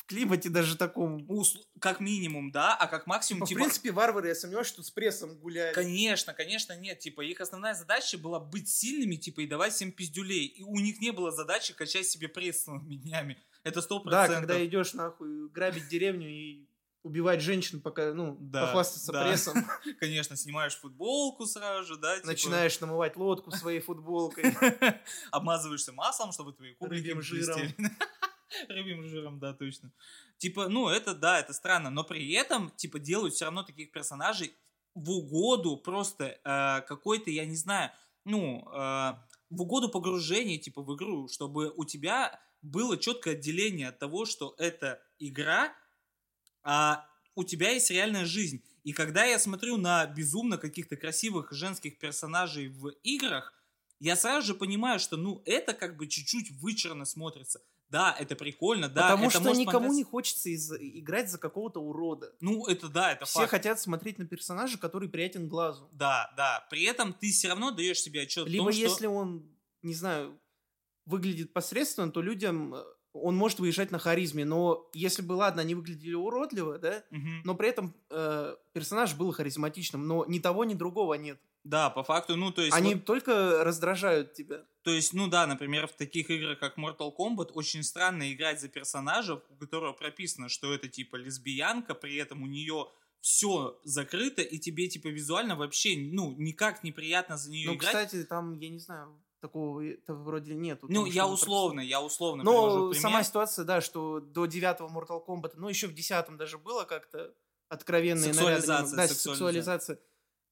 климате даже таком. усл- как минимум, да, а как максимум Типа, в типа принципе, варвары, я сомневаюсь, что с прессом гуляли. Конечно, конечно, нет. Типа, их основная задача была быть сильными, типа, и давать всем пиздюлей. И у них не было задачи качать себе пресс целыми днями. Это сто Да, процентов. когда идешь нахуй грабить деревню и убивать женщин, пока, ну, Да, похвастаться да. прессом, Конечно, снимаешь футболку сразу же, да? типа, начинаешь намывать лодку своей футболкой. Обмазываешься маслом, чтобы твои кубики жиром. Рыбьим жиром, да, точно. Типа, ну, это, да, это странно. Но при этом, типа, делают все равно таких персонажей в угоду просто э, какой-то, я не знаю, ну, э, в угоду погружения, типа, в игру, чтобы у тебя было четкое отделение от того, что это игра, а у тебя есть реальная жизнь. И когда я смотрю на безумно каких-то красивых женских персонажей в играх, я сразу же понимаю, что, ну, это как бы чуть-чуть вычурно смотрится. Да, это прикольно, да, Потому это что никому понравиться. не хочется из- играть за какого-то урода. Ну, это да, это Все факт. хотят смотреть на персонажа, который приятен глазу. Да, да. При этом ты все равно даешь себе отчет Либо в том, что... если он, не знаю, выглядит посредственно, то людям э, он может выезжать на харизме. Но если бы, ладно, они выглядели уродливо, да, Мгм. но при этом э, персонаж был харизматичным, но ни того, ни другого нет. Да, по факту, ну, то есть... Они вот- только раздражают тебя. То есть, ну да, например, в таких играх, как Mortal Kombat, очень странно играть за персонажа, у которого прописано, что это типа лесбиянка, при этом у нее все закрыто, и тебе типа визуально вообще, ну, никак неприятно за нее Ну, играть. кстати, там, я не знаю, такого вроде нету. ну, я условно, я условно Но сама ситуация, да, что до девятого Mortal Kombat, ну, еще в десятом даже было как-то откровенные наряды. Сексуализация, Да, сексуализация. сексуализация.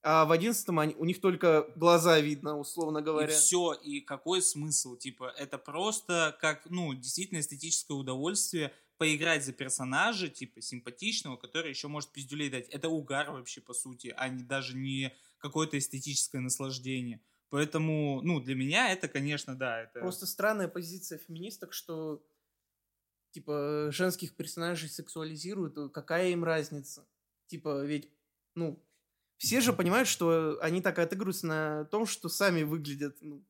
А в одиннадцатом они- у них только глаза видно, условно И говоря. все, и какой смысл? Типа, это просто как, ну, действительно эстетическое удовольствие поиграть за персонажа, типа, симпатичного, который еще может пиздюлей дать. Это угар вообще, по сути, а не даже не какое-то эстетическое наслаждение. Поэтому, ну, для меня это, конечно, да, это... Просто странная позиция феминисток, что типа женских персонажей сексуализируют, э, какая им разница? Типа, ведь, ну, все же понимают, что они так отыгрываются на том, что сами выглядят, ну,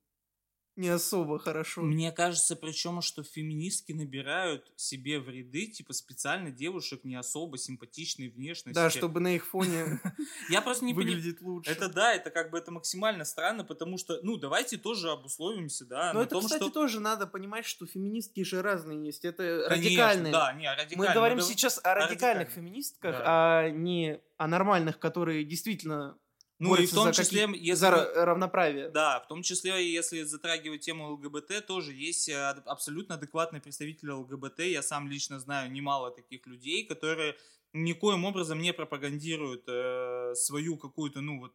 не особо хорошо. Мне кажется, причем, что феминистки набирают себе в ряды, типа, специально девушек не особо симпатичной внешности. Да, чтобы на их фоне Я просто не выглядеть лучше. Это да, это как бы это максимально странно, потому что, ну, давайте тоже обусловимся, да, Но это, кстати, тоже надо понимать, что феминистки же разные есть. Это радикальные. Да, не, радикальные. Мы говорим гов- сейчас о радикальных феминистках, а не о нормальных, которые действительно Ну, и в том числе, если... равноправие. Да, в том числе, если затрагивать тему ЛГБТ, тоже есть э, абсолютно адекватные представители ЛГБТ. Я сам лично знаю немало таких людей, которые никоим образом не пропагандируют э, свою какую-то, ну вот,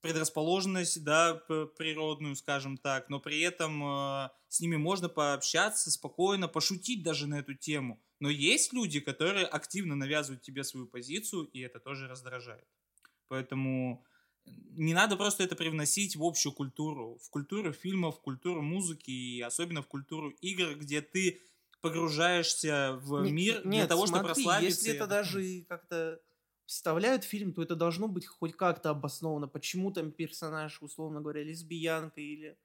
предрасположенность, да, природную, скажем так, но при этом э, с ними можно пообщаться спокойно, пошутить даже на эту тему. Но есть люди, которые активно навязывают тебе свою позицию, и это тоже раздражает. Поэтому не надо просто это привносить в общую культуру, в культуру фильмов, в культуру музыки и особенно в культуру игр, где ты погружаешься в Не- мир для нет, того, чтобы смотри, прославиться. Если это даже как-то вставляют фильм, то это должно быть хоть как-то обосновано, почему там персонаж, условно говоря, лесбиянка или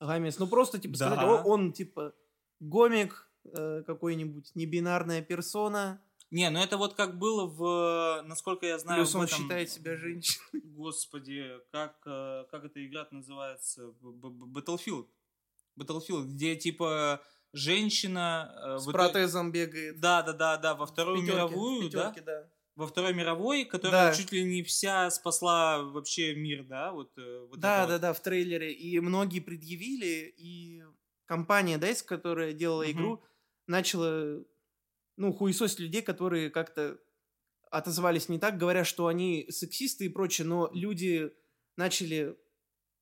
гамес. Ну просто типа сказать, Да. «О, он типа гомик, э, какой-нибудь небинарная персона, Не, ну это вот как было в, насколько я знаю, плюс он этом- считает себя женщиной. Господи, как, э, как эта игра называется? Battlefield. Battlefield, где типа женщина... э, С в итоге- протезом бегает. Да, да, да, да, во Вторую в мировую, да? пятёрке, да. Во Второй мировой, которая Да. чуть ли не вся спасла вообще мир, да? Вот, э, вот Да, да, вот. да, в трейлере. И многие предъявили, и компания DICE, которая делала Мгм. игру, начала, ну, хуесосить людей, которые как-то отозвались не так, говоря, что они сексисты и прочее, но люди начали...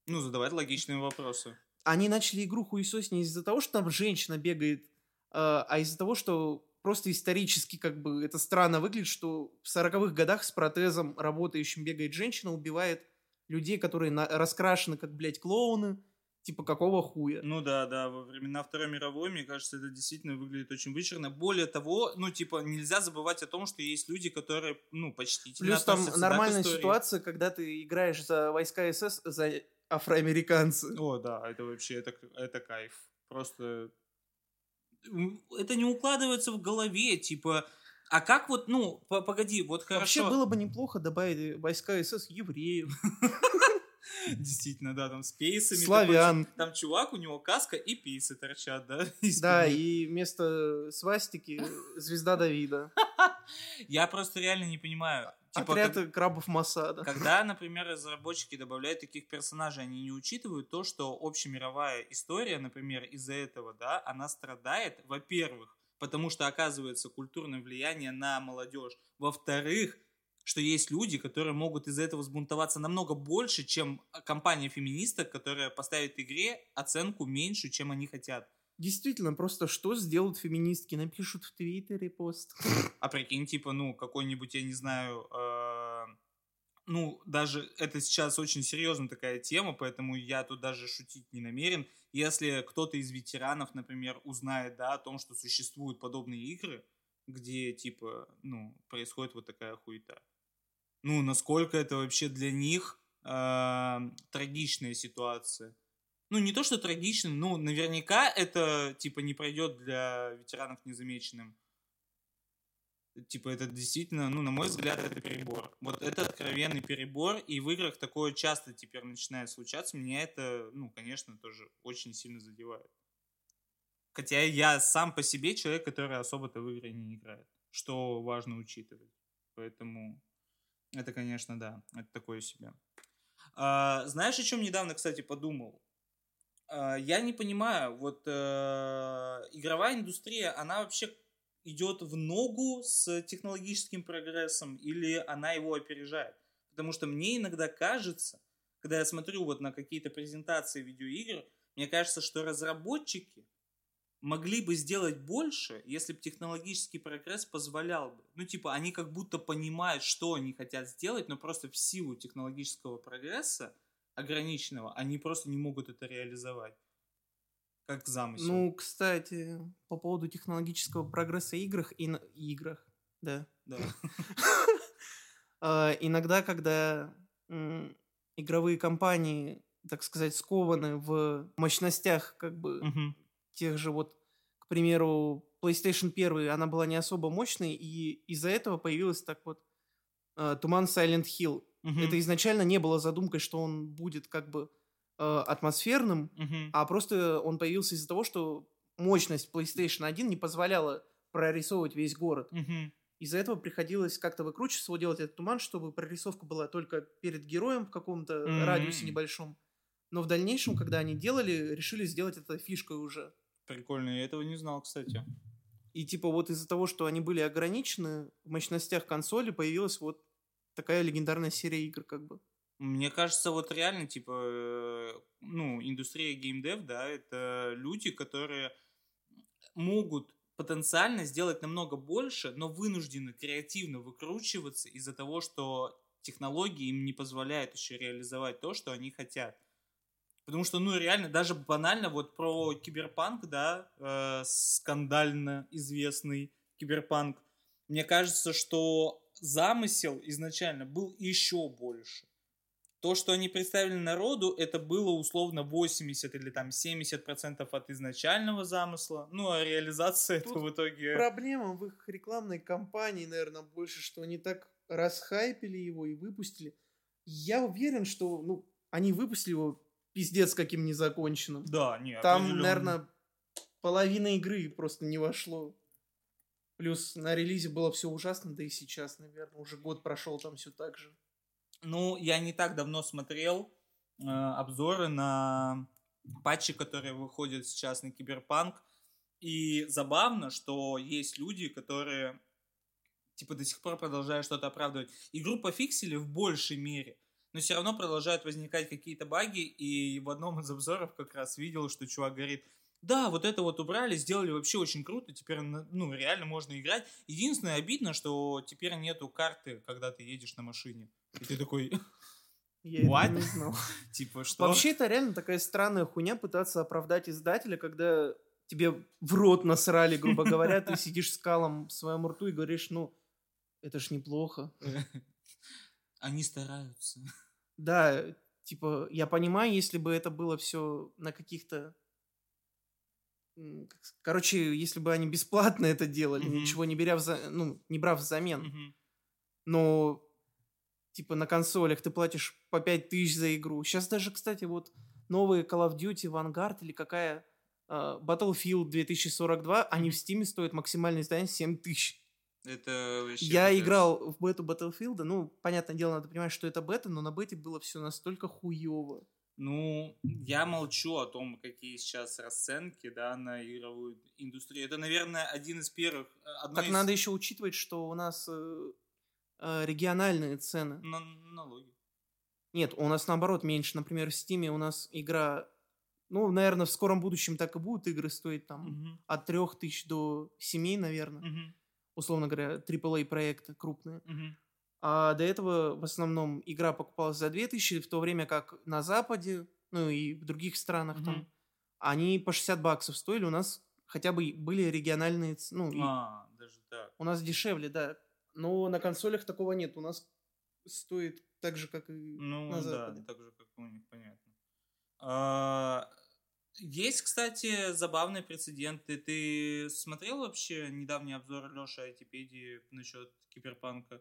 Ну, задавать логичные вопросы. Они начали игру хуесосить не из-за того, что там женщина бегает, э, а из-за того, что просто исторически как бы это странно выглядит, что в 40-х годах с протезом работающим бегает женщина, убивает людей, которые на- раскрашены как, блядь, клоуны, типа какого хуя. Ну да, да, во времена Второй мировой, мне кажется, это действительно выглядит очень вычурно. Более того, ну, типа, нельзя забывать о том, что есть люди, которые, ну, почтительно Плюс там да, нормальная ситуация, когда ты играешь за войска СС, за афроамериканцы. О, да, это вообще, это, это кайф. Просто это не укладывается в голове, типа, а как вот, ну, по- погоди, вот хорошо. Вообще было бы неплохо добавить войска СС евреев, Действительно, да, там с пейсами. такой славян. чу- там чувак, у него каска и пейсы торчат, да? Да, и вместо свастики звезда Давида. Я просто реально не понимаю. Типа, Отряд как- крабов Масада. Когда, например, разработчики добавляют таких персонажей, они не учитывают то, что общемировая история, например, из-за этого, да, она страдает, во-первых, потому что оказывается культурное влияние на молодежь, во-вторых, что есть люди, которые могут из-за этого взбунтоваться намного больше, чем компания феминисток, которая поставит игре оценку меньше, чем они хотят. Действительно, просто что сделают феминистки? Напишут в Твиттере пост. А прикинь, типа, ну, какой-нибудь, я не знаю, э, ну, даже это сейчас очень серьезная такая тема, поэтому я тут даже шутить не намерен. Если кто-то из ветеранов, например, узнает, да, о том, что существуют подобные игры, где, типа, ну, происходит вот такая хуета. Ну, насколько это вообще для них э, трагичная ситуация. Ну, не то, что трагично, ну, наверняка это, типа, не пройдет для ветеранов незамеченным. Типа, это действительно, ну, на мой взгляд, это перебор. Вот это откровенный перебор, и в играх такое часто теперь начинает случаться. Меня это, ну, конечно, тоже очень сильно задевает. Хотя я сам по себе человек, который особо-то в игры не играет. Что важно учитывать. Поэтому это, конечно, да, это такое себе. А, знаешь, о чем недавно, кстати, подумал? А, я не понимаю, вот э, игровая индустрия, она вообще идет в ногу с технологическим прогрессом или она его опережает? Потому что мне иногда кажется, когда я смотрю вот на какие-то презентации видеоигр, мне кажется, что разработчики могли бы сделать больше, если бы технологический прогресс позволял бы. Ну, типа, они как будто понимают, что они хотят сделать, но просто в силу технологического прогресса ограниченного, они просто не могут это реализовать. Как замысел. Ну, кстати, по поводу технологического прогресса в играх и на- играх, да. да. А, Иногда, когда игровые компании, так сказать, скованы в мощностях, как бы. Тех же вот, к примеру, PlayStation 1, она была не особо мощной, и из-за этого появилась так вот э, Туман Silent Hill. Мгм. Это изначально не было задумкой, что он будет как бы э, атмосферным, Мгм. а просто он появился из-за того, что мощность PlayStation 1 не позволяла прорисовывать весь город. Мгм. Из-за этого приходилось как-то выкручиваться, делать этот туман, чтобы прорисовка была только перед героем в каком-то Мгм. радиусе небольшом. Но в дальнейшем, когда они делали, решили сделать это фишкой уже. Прикольно, я этого не знал, кстати. И типа вот из-за того, что они были ограничены в мощностях консоли, появилась вот такая легендарная серия игр как бы. Мне кажется, вот реально, типа, э, ну, индустрия геймдев, да, это люди, которые могут потенциально сделать намного больше, но вынуждены креативно выкручиваться из-за того, что технологии им не позволяют еще реализовать то, что они хотят. Потому что, ну, реально, даже банально вот про киберпанк, да, э, скандально известный киберпанк, мне кажется, что замысел изначально был еще больше. То, что они представили народу, это было условно 80 или там 70 процентов от изначального замысла. Ну, а реализация Тут это в итоге... Проблема в их рекламной кампании, наверное, больше, что они так расхайпили его и выпустили. Я уверен, что ну, они выпустили его пиздец каким незаконченным. Да, не, Там, определенно. наверное, половина игры просто не вошло. Плюс на релизе было все ужасно, да и сейчас, наверное, уже год прошел, там все так же. Ну, я не так давно смотрел э, обзоры на патчи, которые выходят сейчас на Киберпанк. И забавно, что есть люди, которые типа до сих пор продолжают что-то оправдывать. Игру пофиксили в большей мере, но все равно продолжают возникать какие-то баги. И в одном из обзоров как раз видел, что чувак говорит, да, вот это вот убрали, сделали вообще очень круто, теперь, ну, реально можно играть. Единственное, обидно, что теперь нету карты, когда ты едешь на машине. И ты такой, Я What? не знал. типа, что? Вообще, это реально такая странная хуйня пытаться оправдать издателя, когда тебе в рот насрали, грубо говоря, ты сидишь с калом в своем рту и говоришь, ну, это ж неплохо. Они стараются. Да, типа, я понимаю, если бы это было все на каких-то... Короче, если бы они бесплатно это делали, Мгм. ничего не беря вза- ну, не брав взамен. Мгм. Но, типа, на консолях ты платишь по 5 тысяч за игру. Сейчас даже, кстати, вот новые Call of Duty, Vanguard или какая а, Battlefield 2042, они в Steam стоят максимальное издание 7 тысяч. Это вообще... Я капец. играл в бету Battlefield, ну, понятное дело, надо понимать, что это бета, но на бете было все настолько хуево. Ну, я молчу о том, какие сейчас расценки, да, на игровую индустрию. Это, наверное, один из первых... э, Так из- надо еще учитывать, что у нас э, э, региональные цены. На- налоги. Нет, у нас наоборот меньше. Например, в Steam у нас игра... Ну, наверное, в скором будущем так и будут игры стоить там Мгм. от 3 тысяч до 7, наверное. Мгм. Условно говоря, AAA проекты крупные. Мгм. А до этого в основном игра покупалась за 2000, в то время как на Западе, ну и в других странах там, Мгм. они по 60 баксов стоили. У нас хотя бы были региональные... Ну, А, даже так. у нас дешевле, да. Но на консолях такого нет. У нас стоит так же, как и Ну, на да, Западе. так же, как у них, понятно. А, Есть, кстати, забавные прецеденты. Ты смотрел вообще недавний обзор Леши Айтипедии насчет киберпанка?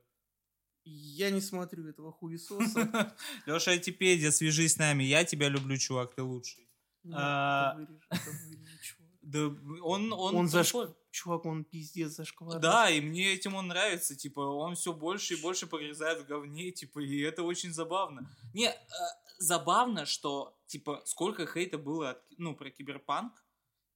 Я не смотрю этого хуесоса. Леша Айтипедия, свяжись с нами. Я тебя люблю, чувак, ты лучший. Нет, А. Да, он, он, Он заш... Чувак, он пиздец зашкварный. Да, и мне этим он нравится, типа, он все больше и больше погрязает в говне, типа, и это очень забавно. Не, э, забавно, что, типа, сколько хейта было, от, ну, про киберпанк,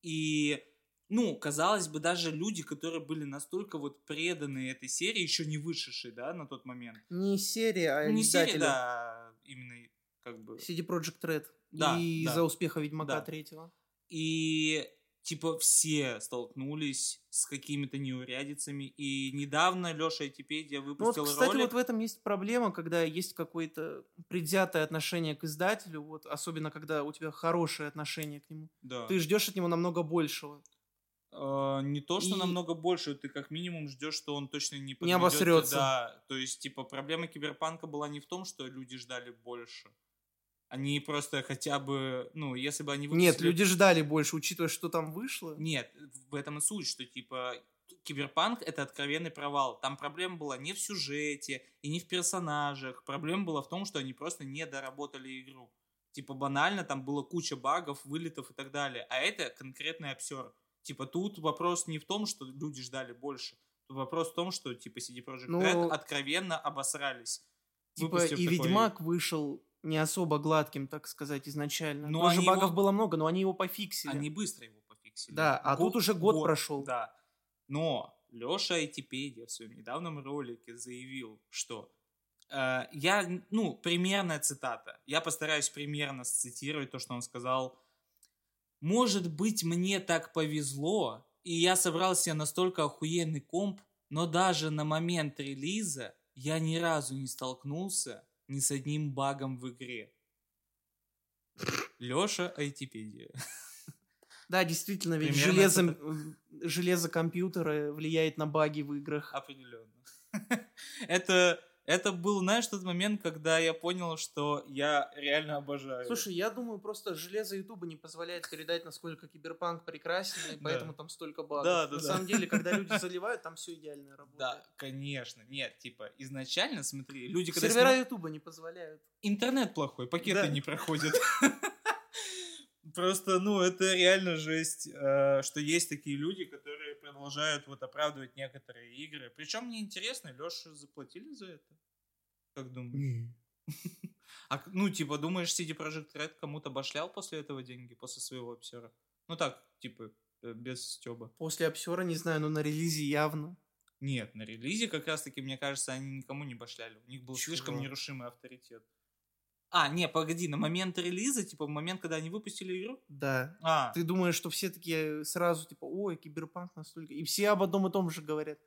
и, ну, казалось бы, даже люди, которые были настолько вот преданы этой серии, еще не вышедшей, да, на тот момент. Не серия, а не серия, издателя. да, именно, как бы, CD Projekt Red. Да, И да. за успеха Ведьмака Да. третьего. И типа все столкнулись с какими-то неурядицами. И недавно Леша Айтипедия Ну вот, выпустил кстати, ролик. вот в этом есть проблема, когда есть какое-то предвзятое отношение к издателю, вот, особенно когда у тебя хорошее отношение к нему. Да. Ты ждешь от него намного большего. Э, не то, что И- намного больше, ты как минимум ждешь, что он точно не подведёт, обосрётся. Да, то есть, типа, проблема киберпанка была не в том, что люди ждали больше. Они просто хотя бы, ну, если бы они Нет, выпустили- люди ждали больше, учитывая, что там вышло. Нет, в этом и суть, что типа Киберпанк это откровенный провал. Там проблема была не в сюжете и не в персонажах. Проблема была в том, что они просто не доработали игру. Типа банально там было куча багов, вылетов и так далее. А это конкретный обсер. Типа тут вопрос не в том, что люди ждали больше. Вопрос в том, что типа CD Projekt Ну, Red откровенно обосрались. Типа и такой- Ведьмак вышел не особо гладким, так сказать, изначально. Но Тоже багов его- было много, но они его пофиксили. Они быстро его пофиксили. Да, а тут уже год прошел. Да. Но Леша Айтипедия в своем недавнем ролике заявил, что э, я, ну, примерная цитата. Я постараюсь примерно сцитировать то, что он сказал. Может быть, мне так повезло, и я собрал себе настолько охуенный комп, но даже на момент релиза я ни разу не столкнулся ни с одним багом в игре. Леша Айтипедия. Да, действительно, ведь Примерно железо, это железо компьютера влияет на баги в играх. Определенно. Это, это был, знаешь, тот момент, когда я понял, что я реально обожаю. Слушай, я думаю, просто железо Ютуба не позволяет передать, насколько киберпанк прекрасен, и поэтому там столько багов. Да, да, На да. самом деле, когда люди заливают, там все идеально работает. Да, конечно. Нет, типа, изначально, смотри, люди, когда Сервера снимают- Ютуба не позволяют. интернет плохой, пакеты Да. не проходят. Просто, ну, это реально жесть, э, что есть такие люди, которые продолжают вот оправдывать некоторые игры. Причем мне интересно, Леша заплатили за это? Как думаешь? А, ну, типа, думаешь, CD Projekt Red кому-то башлял после этого деньги, после своего обсера? Ну так, типа, э, без стеба. После обсера, не знаю, но на релизе явно. Нет, на релизе как раз-таки, мне кажется, они никому не башляли. У них был Чего? слишком нерушимый авторитет. А, не, погоди, на момент релиза, типа, в момент, когда они выпустили игру? Да. А, Ты думаешь, что все такие сразу, типа, ой, киберпанк настолько... И все об одном и том же говорят.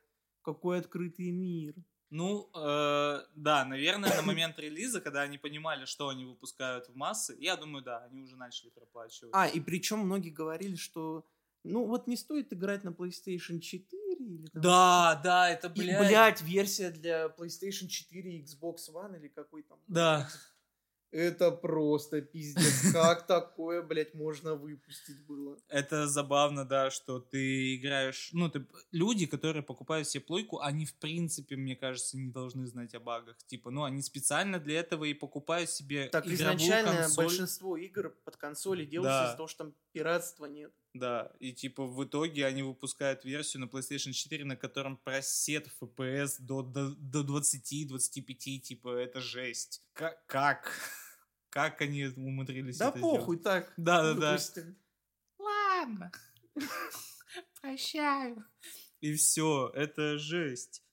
Какой открытый мир. ну, э, да, наверное, на момент релиза, когда они понимали, что они выпускают в массы, я думаю, да, они уже начали проплачивать. А, и причем многие говорили, что ну вот не стоит играть на PlayStation 4 или там... Да, да, это, И, блядь. блядь, версия для PlayStation 4 и Xbox One или какой там. Да. Это просто пиздец. Как такое, блядь, можно выпустить было? Это забавно, да, что ты играешь... Ну, ты... люди, которые покупают себе плойку, они, в принципе, мне кажется, не должны знать о багах. Типа, ну, они специально для этого и покупают себе Так изначально консоль. большинство игр под консоли делается Да. из-за того, что там пиратства нет. Да, и типа в итоге они выпускают версию на PlayStation 4, на котором просет FPS до, до, до 20-25, типа, это жесть. Как? Как, как они умудрились Да это похуй, так. Да, да, да. выпустили. Ладно. Прощаю. И все, это жесть.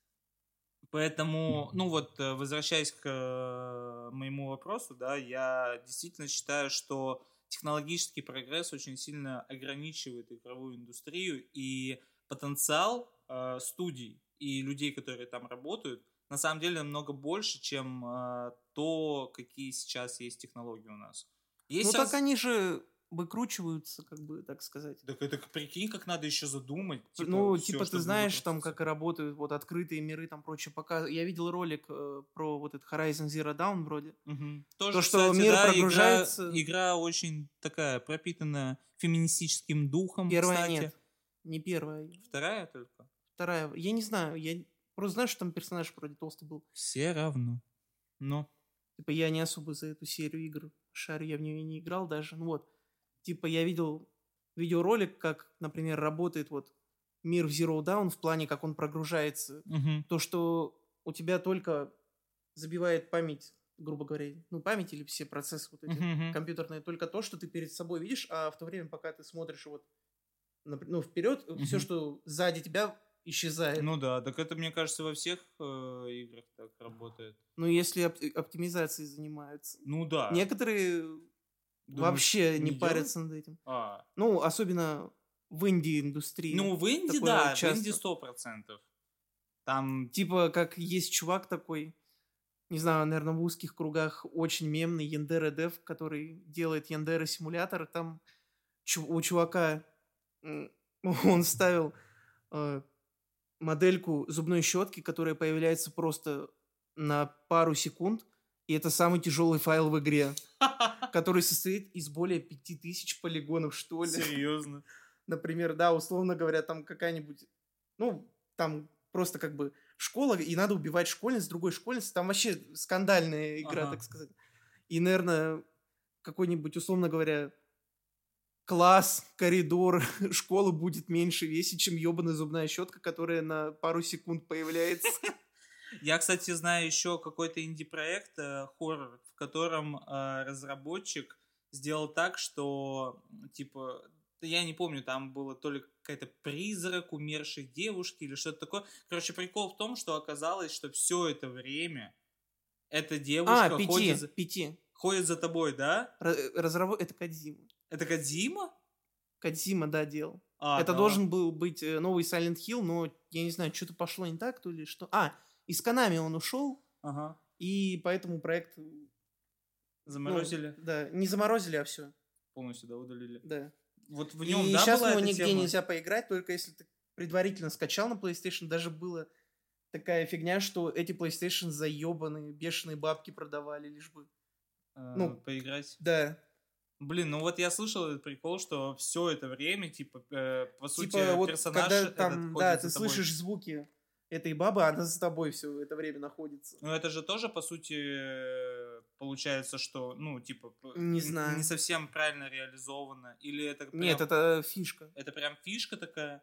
Поэтому, ну вот, э, возвращаясь к э, моему вопросу, да, я действительно считаю, что технологический прогресс очень сильно ограничивает игровую индустрию, и потенциал э, студий и людей, которые там работают, на самом деле намного больше, чем э, то, какие сейчас есть технологии у нас. Есть Ну сейчас- так они же выкручиваются, как бы, так сказать. Так это прикинь, как надо еще задумать. ну, всё, типа, ты знаешь, там, как и работают вот открытые миры, там, прочее, пока... Я видел ролик э, про вот этот Horizon Zero Dawn вроде. Мгм. Тоже, То, что кстати, мир да, игра- прогружается- Игра, очень такая пропитанная феминистическим духом. Первая кстати. нет. Не первая. Вторая только. Вторая. Я не знаю, я просто знаю, что там персонаж вроде толстый был. Все равно. Но. Типа, я не особо за эту серию игр шарю, я в нее не играл даже. Ну вот. Типа, я видел видеоролик, как, например, работает вот мир в Zero Dawn в плане, как он прогружается. Мгм. То, что у тебя только забивает память, грубо говоря, ну, память или все процессы вот эти Мгм. компьютерные, только то, что ты перед собой видишь, а в то время, пока ты смотришь вот, ну, вперед, все, Мгм. что сзади тебя, исчезает. Ну да, так это, мне кажется, во всех э, играх так работает. Ну, если оп- оптимизацией занимаются. Ну да. Некоторые Думаешь, вообще не, не парятся над этим. А. Ну, особенно в инди-индустрии. Ну, в Инди, такое да, в часто. Инди сто процентов. Там Типа, как есть чувак такой, не знаю, наверное, в узких кругах очень мемный, Яндера Дев, который делает Яндера симулятор. Там у чувака он ставил э, модельку зубной щетки, которая появляется просто на пару секунд, и это самый тяжелый файл в игре, который состоит из более 5000 полигонов, что ли. серьезно. Например, да, условно говоря, там какая-нибудь, ну, там просто как бы школа, и надо убивать школьниц, другой школьницы, там вообще скандальная игра, Ага. так сказать. И, наверное, какой-нибудь, условно говоря, класс, коридор школы будет меньше весить, чем ебаная зубная щетка, которая на пару секунд появляется. Я, кстати, знаю еще какой-то инди-проект, э, хоррор, в котором э, разработчик сделал так, что, типа, я не помню, там было то ли какая-то призрак умершей девушки или что-то такое. Короче, прикол в том, что оказалось, что все это время эта девушка А, пяти, ходит, за, пяти. ходит за тобой, да? Разработ... Это Кадзима. Это Кадзима? Кадзима, да, делал. А, Это да. должен был быть э, новый Silent Hill, но я не знаю, что-то пошло не так, то ли что. А, из Канами он ушел, Ага. и поэтому проект... ну, Заморозили, да, не заморозили, а все. полностью, да, удалили. Да. Вот в и нем, да, сейчас была его нигде тема? нельзя поиграть, только если ты предварительно скачал на PlayStation, даже было такая фигня, что эти PlayStation заебанные, бешеные бабки продавали, лишь бы. Э, Ну, поиграть. Да. Блин, ну вот я слышал этот прикол, что все это время, типа, э, по сути, типа вот персонаж когда этот там, да, ты слышишь звуки этой бабы, она за тобой все это время находится. Ну, это же тоже, по сути, э, получается, что, ну, типа, Не знаю. не совсем правильно реализовано. Или это прям, Нет, это фишка. это прям фишка такая.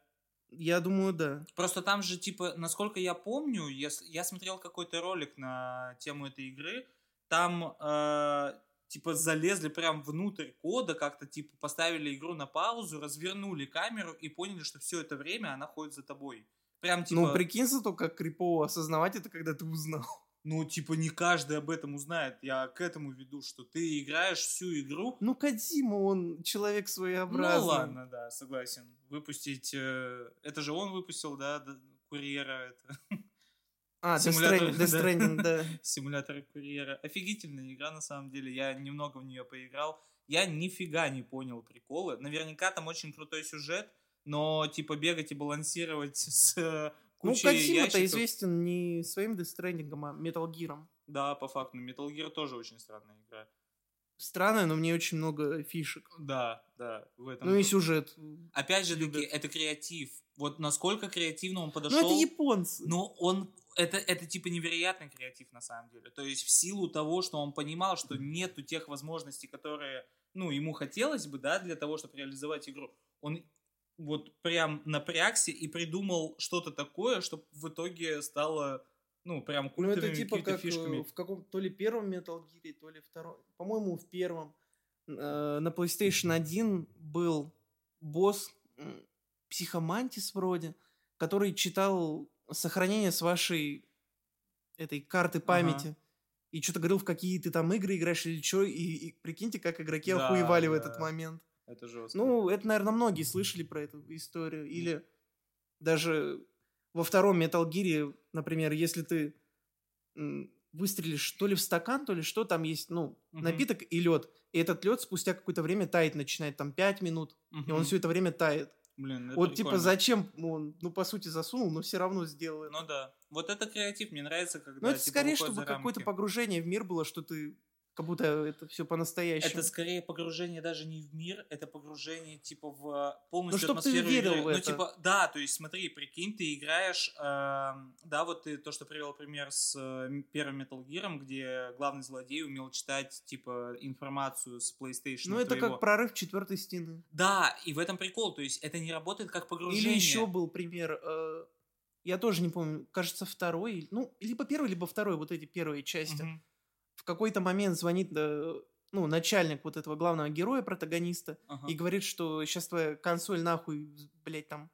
Я думаю, да. Просто там же, типа, насколько я помню, я, я смотрел какой-то ролик на тему этой игры, там, э, типа, залезли прям внутрь кода, как-то, типа, поставили игру на паузу, развернули камеру и поняли, что все это время она ходит за тобой. Прям, типа, Ну, прикинь, зато как крипово осознавать это, когда ты узнал. ну, типа, не каждый об этом узнает. Я к этому веду, что ты играешь всю игру, Ну, Кадима, он человек своеобразный. Ну ладно, да, согласен. Выпустить... э, это же он выпустил, да, курьера, это А, Симулятор, Death да. Stranding, да. симулятор курьера. Офигительная игра, на самом деле. Я немного в нее поиграл. Я нифига не понял приколы. Наверняка там очень крутой сюжет, но типа бегать и балансировать с э, Ну, кучей Кадима-то ящиков- известен не своим Death Stranding, а Metal Gear. Да, по факту. Metal Gear тоже очень странная игра. Странно, но мне очень много фишек. Да, да, в этом. Ну и сюжет. Опять же таки, это креатив. Вот насколько креативно он Ну, подошел. это японцы. Ну, он это, это типа невероятный креатив на самом деле. То есть в силу того, что он понимал, что нету тех возможностей, которые, ну, ему хотелось бы, да, для того, чтобы реализовать игру, он вот прям напрягся и придумал что-то такое, что в итоге стало, ну, прям Ну, культовыми это типа как э, фишками. в каком то ли первом Metal Gear, то ли втором. По-моему, в первом. Э, на PlayStation 1 был босс м, Психомантис вроде, который читал сохранение с вашей этой карты памяти. И что-то говорил, в какие ты там игры играешь или что. И, и прикиньте, как игроки Да, охуевали в да. этот момент. Это жестко. Ну, это, наверное, многие слышали про эту историю. Или даже во втором Metal Gear, например, если ты выстрелишь то ли в стакан, то ли что, там есть, ну, Мгм. напиток и лед. И этот лед спустя какое-то время тает, начинает там 5 минут, и он все это время тает. Блин, это вот типа прикольно. зачем он, ну, по сути, засунул, но все равно сделал это. Ну да. Вот это креатив, мне нравится, когда Ну, это типа, скорее, чтобы какое-то погружение в мир было, что ты как будто это все по-настоящему. Это скорее погружение даже не в мир, это погружение типа в полностью Ну, чтоб ты атмосферу верил игры. в Ну, это. типа, да, то есть смотри, прикинь, ты играешь, эм, да, вот ты то, что привел пример с э, первым Metal Gear, где главный злодей умел читать, типа, информацию с PlayStation ну, это твоего. как прорыв четвертой стены. Да, и в этом прикол, то есть это не работает как погружение. Или еще был пример, э, я тоже не помню, кажется, второй, ну, либо первый, либо второй, вот эти первые части. Мгм. В какой-то момент звонит, э, ну, начальник вот этого главного героя, протагониста, Ага. и говорит, что сейчас твоя консоль нахуй, блядь, там,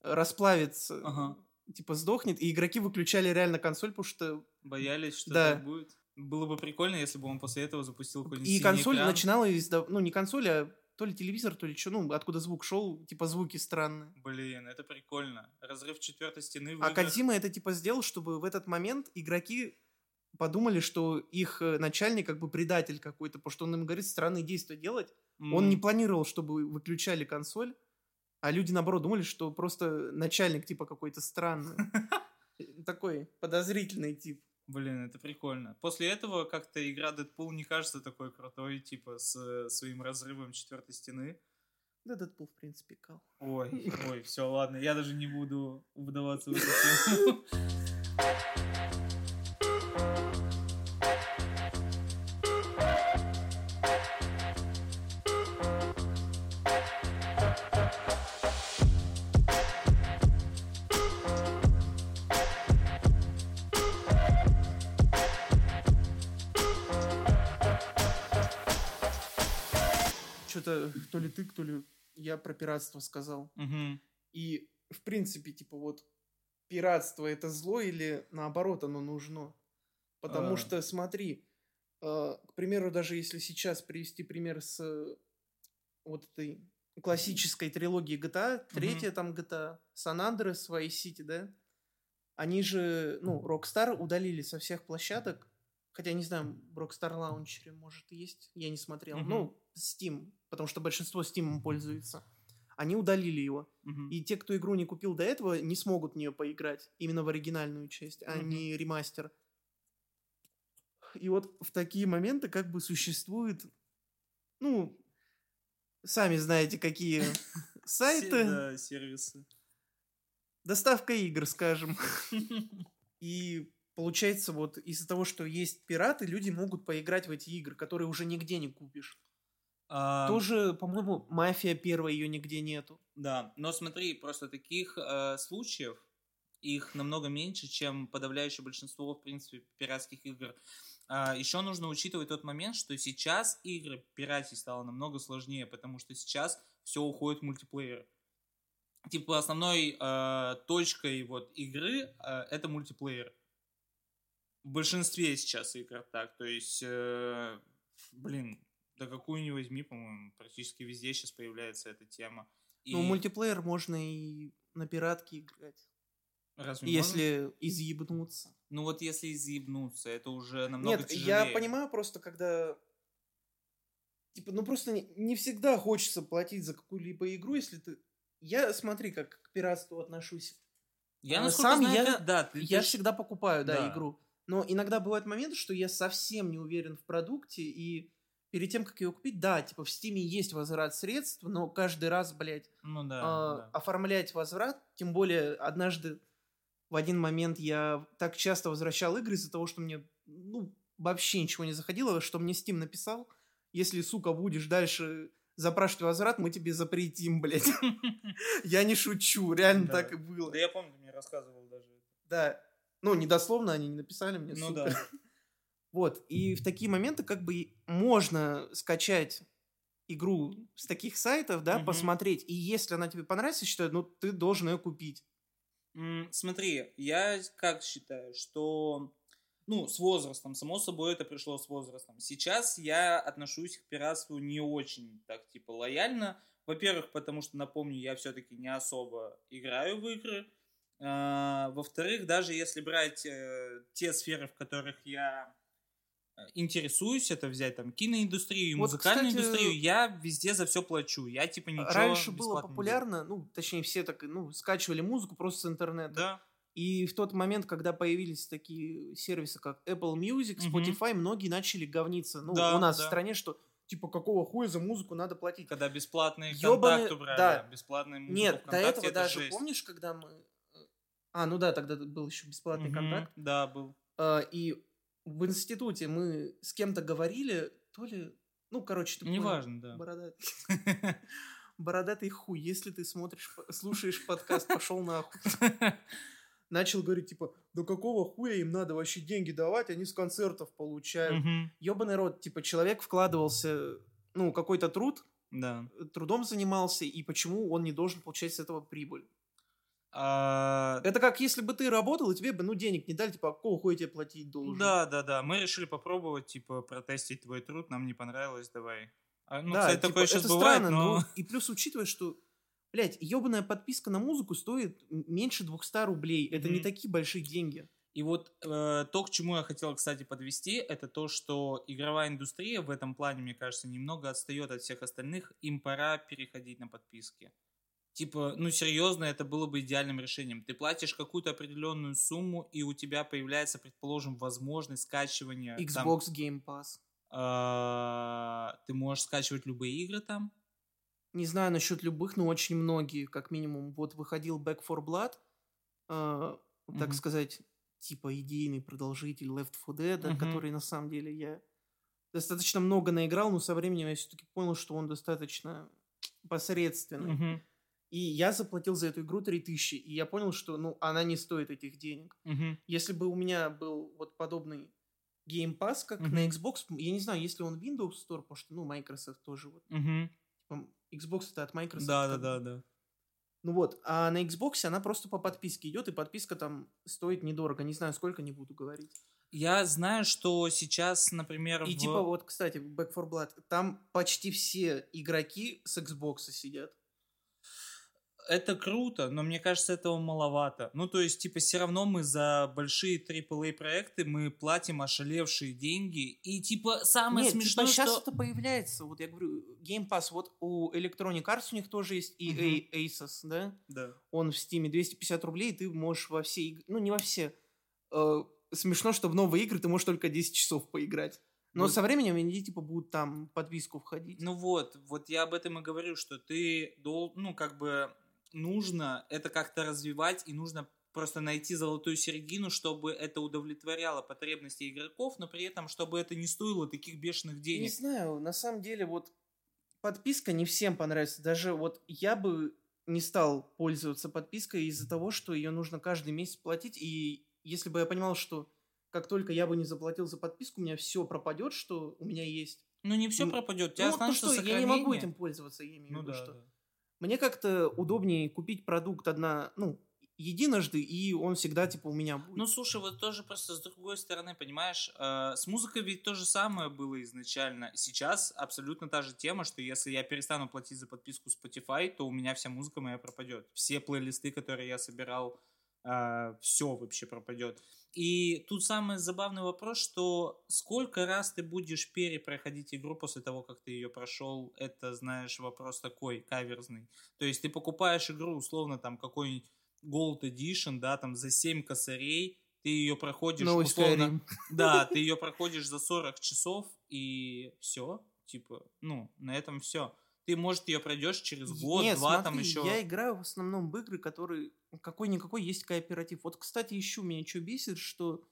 расплавится, Ага. типа сдохнет, и игроки выключали реально консоль, потому что Боялись, что Да. так будет. Было бы прикольно, если бы он после этого запустил какой-нибудь и консоль экран. начинала издав... ну, не консоль, а то ли телевизор, то ли что, ну, откуда звук шел, типа звуки странные. Блин, это прикольно. Разрыв четвертой стены А. Кадзима это типа сделал, чтобы в этот момент игроки подумали, что их э, начальник как бы предатель какой-то, потому что он им говорит странные действия делать. Он М. не планировал, чтобы выключали консоль, а люди, наоборот, думали, что просто начальник типа какой-то странный. Такой подозрительный тип. Блин, это прикольно. После этого как-то игра Дэдпул не кажется такой крутой, типа с э, своим разрывом четвертой стены. Да, Дэдпул, в принципе, кал. Ой, ой, все, ладно, я даже не буду вдаваться в эту я про пиратство сказал. Мгм. И, в принципе, типа вот пиратство это зло или наоборот оно нужно? Потому А. что, смотри, э, к примеру, даже если сейчас привести пример с э, вот этой классической трилогии GTA, третья там GTA, San Andreas, Vice City, да? Они же, ну, Rockstar удалили со всех площадок, хотя, не знаю, в Rockstar Launcher, может, есть, я не смотрел. Мгм. Ну, Steam, потому что большинство Steam пользуется. они удалили его. Мгм. И те, кто игру не купил до этого, не смогут в нее поиграть. Именно в оригинальную часть, а Мгм. не ремастер. И вот в такие моменты как бы существует, ну, сами знаете, какие сайты. Да, сервисы. Доставка игр, скажем. И получается, вот из-за того, что есть пираты, люди могут поиграть в эти игры, которые уже нигде не купишь. А, Тоже, по-моему, мафия первая ее нигде нету. Да, но смотри, просто таких э, случаев, их намного меньше, чем подавляющее большинство, в принципе, пиратских игр. еще нужно учитывать тот момент, что сейчас игры пиратить стало намного сложнее, потому что сейчас все уходит в мультиплеер. Типа основной э, точкой вот игры э, это мультиплеер. В большинстве сейчас игр так. То есть, э, блин, да какую ни возьми, по-моему, практически везде сейчас появляется эта тема. И Ну, мультиплеер можно и на пиратке играть. разве можно? Если изъебнуться. Ну вот если изъебнуться, это уже намного Нет, тяжелее. я понимаю просто, когда... Типа, ну просто не, не всегда хочется платить за какую-либо игру, если ты... Я, смотри, как к пиратству отношусь. Я А насколько сам знаю, я- да, ты, Я ты всегда покупаю, да, Да. игру. Но иногда бывают моменты, что я совсем не уверен в продукте, и перед тем, как ее купить, да, типа в Стиме есть возврат средств, но каждый раз, блядь, Ну да, а, да. оформлять возврат, тем более однажды в один момент я так часто возвращал игры из-за того, что мне, ну, вообще ничего не заходило, что мне Steam написал, если, сука, будешь дальше запрашивать возврат, мы тебе запретим, блядь. Я не шучу, реально так и было. Да я помню, ты мне рассказывал даже. Да. Ну, недословно они не написали мне, Ну сука. да. Вот, и в такие моменты как бы можно скачать игру с таких сайтов, да, Мгм. посмотреть, и если она тебе понравится, считаю, ну, ты должен ее купить. М, Смотри, я как считаю, что ну, с возрастом, само собой, это пришло с возрастом. Сейчас я отношусь к пиратству не очень так, типа, лояльно. Во-первых, потому что, напомню, я все-таки не особо играю в игры. А, Во-вторых, даже если брать э, те сферы, в которых я э, интересуюсь, это взять там киноиндустрию и Вот, музыкальную кстати, индустрию, я везде за все плачу. Я типа ничего Раньше было популярно, ну, точнее, все так, ну, скачивали музыку просто с интернета. Да. И в тот момент, когда появились такие сервисы, как Apple Music. Spotify, многие начали говниться. Ну, Да, у нас да. в стране, что, типа, какого хуя за музыку надо платить? Когда бесплатные Ёбаный- контакты брали, да. бесплатные музыку Нет, до этого это даже, жесть. помнишь, когда мы... А, ну да, тогда был еще бесплатный Мгм, контакт. Да, был. А, и в институте мы с кем-то говорили, то ли... Ну, короче, ты понял. Неважно, да. Бородатый. Бородатый хуй, если ты смотришь, слушаешь подкаст, пошел нахуй. Начал говорить, типа, да какого хуя им надо вообще деньги давать, они с концертов получают. Мгм, Ебаный рот, типа, человек вкладывался, ну, какой-то труд, Да. э, трудом занимался, и почему он не должен получать с этого прибыль? А, Это как если бы ты работал, и тебе бы, ну, денег не дали, типа, а какого хуя тебе платить должен? Да, да, да. Мы решили попробовать, типа, протестить твой труд, нам не понравилось, давай. А, ну, да, кстати, типа, такое сейчас это бывает, странно, но... но... И плюс учитывая, что, блядь, ебаная подписка на музыку стоит меньше 200 рублей. Это не Мгм. такие большие деньги. И вот э, то, к чему я хотел, кстати, подвести, это то, что игровая индустрия в этом плане, мне кажется, немного отстает от всех остальных. Им пора переходить на подписки. Типа, ну серьезно, это было бы идеальным решением. Ты платишь какую-то определенную сумму, и у тебя появляется, предположим, возможность скачивания. там, Xbox Game Pass. а, ты можешь скачивать любые игры там. Не знаю насчет любых, но очень многие, как минимум. Вот выходил Back 4 Blood, э, так Мгм. сказать, типа идейный продолжитель Left 4 Dead, Мгм. который на самом деле я достаточно много наиграл, но со временем я все-таки понял, что он достаточно посредственный. Мгм. И я заплатил за эту игру 3000, и я понял, что ну, она не стоит этих денег. Мгм. Если бы у меня был вот подобный Game Pass, как Мгм. на Xbox, я не знаю, если он Windows Store, потому что, ну, Microsoft тоже вот. Типа, Xbox это от Microsoft. Да, да, как да, да. Ну вот, а на Xbox она просто по подписке идет, и подписка там стоит недорого. Не знаю, сколько, не буду говорить. Я знаю, что сейчас, например, И в- типа вот, кстати, Back 4 Blood, там почти все игроки с Xbox сидят. Это круто, но мне кажется, этого маловато. Ну, то есть, типа, все равно мы за большие AAA проекты мы платим ошалевшие деньги. И, типа, самое Нет, смешное, типа, сейчас что... это появляется. Вот я говорю, Game Pass, вот у Electronic Arts у них тоже есть EA Мгм. Aces, да? Да. Он в Steam 250 рублей, и ты можешь во все игры... Ну, не во все. Э, смешно, что в новые игры ты можешь только 10 часов поиграть. Но Ну, со временем они, типа, будут там подписку входить. Ну вот, вот я об этом и говорю, что ты дол, ну как бы нужно это как-то развивать и нужно просто найти золотую середину, чтобы это удовлетворяло потребности игроков, но при этом чтобы это не стоило таких бешеных Не денег. знаю, на самом деле, вот подписка не всем понравится. Даже вот я бы не стал пользоваться подпиской из-за того, что ее нужно каждый месяц платить. И если бы я понимал, что как только я бы не заплатил за подписку, у меня все пропадет, что у меня есть. Ну не все Ну, пропадет, у тебя ну, то останется что, я не могу сохранение. этим пользоваться, я имею в Ну виду, да, что да. Мне как-то удобнее купить продукт одна, ну, единожды, и он всегда, типа, у меня будет. Ну, слушай, вот тоже просто с другой стороны, понимаешь, э, с музыкой ведь то же самое было изначально. Сейчас абсолютно та же тема, что если я перестану платить за подписку Spotify, то у меня вся музыка моя пропадет. Все плейлисты, которые я собирал, все вообще пропадет. И тут самый забавный вопрос, что сколько раз ты будешь перепроходить игру после того, как ты ее прошел, это, знаешь, вопрос такой, каверзный. То есть ты покупаешь игру, условно, там, какой-нибудь Gold Edition, да, там, за 7 косарей, ты ее проходишь, Новый условно, Skyrim. да, ты ее проходишь за 40 часов, и все, типа, ну, на этом все. Ты, может, ее пройдешь через год, Нет, два, смотри, там еще. я играю в основном в игры, которые какой-никакой есть кооператив. Вот, кстати, еще меня что бесит, что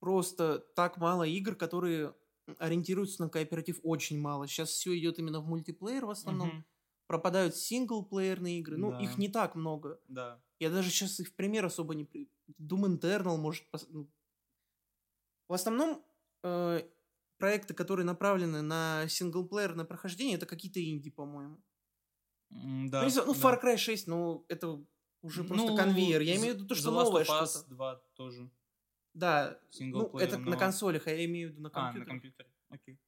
просто так мало игр, которые ориентируются на кооператив, очень мало. Сейчас все идет именно в мультиплеер в основном. Мгм, Пропадают синглплеерные игры. Ну, Да. их не так много. да. Я даже сейчас их в пример особо не... Doom Eternal может... пос- ну. В основном э, проекты, которые направлены на синглплеерное прохождение, это какие-то инди, по-моему. Да, Ну, не знаю, ну, да. Far Cry 6, ну, это уже просто Ну, конвейер. Я имею в виду то, что The Last новое of Us что-то. 2 тоже. Да, ну, Синглплеер, это на но- консолях, а я имею в виду на А, на компьютере. Окей.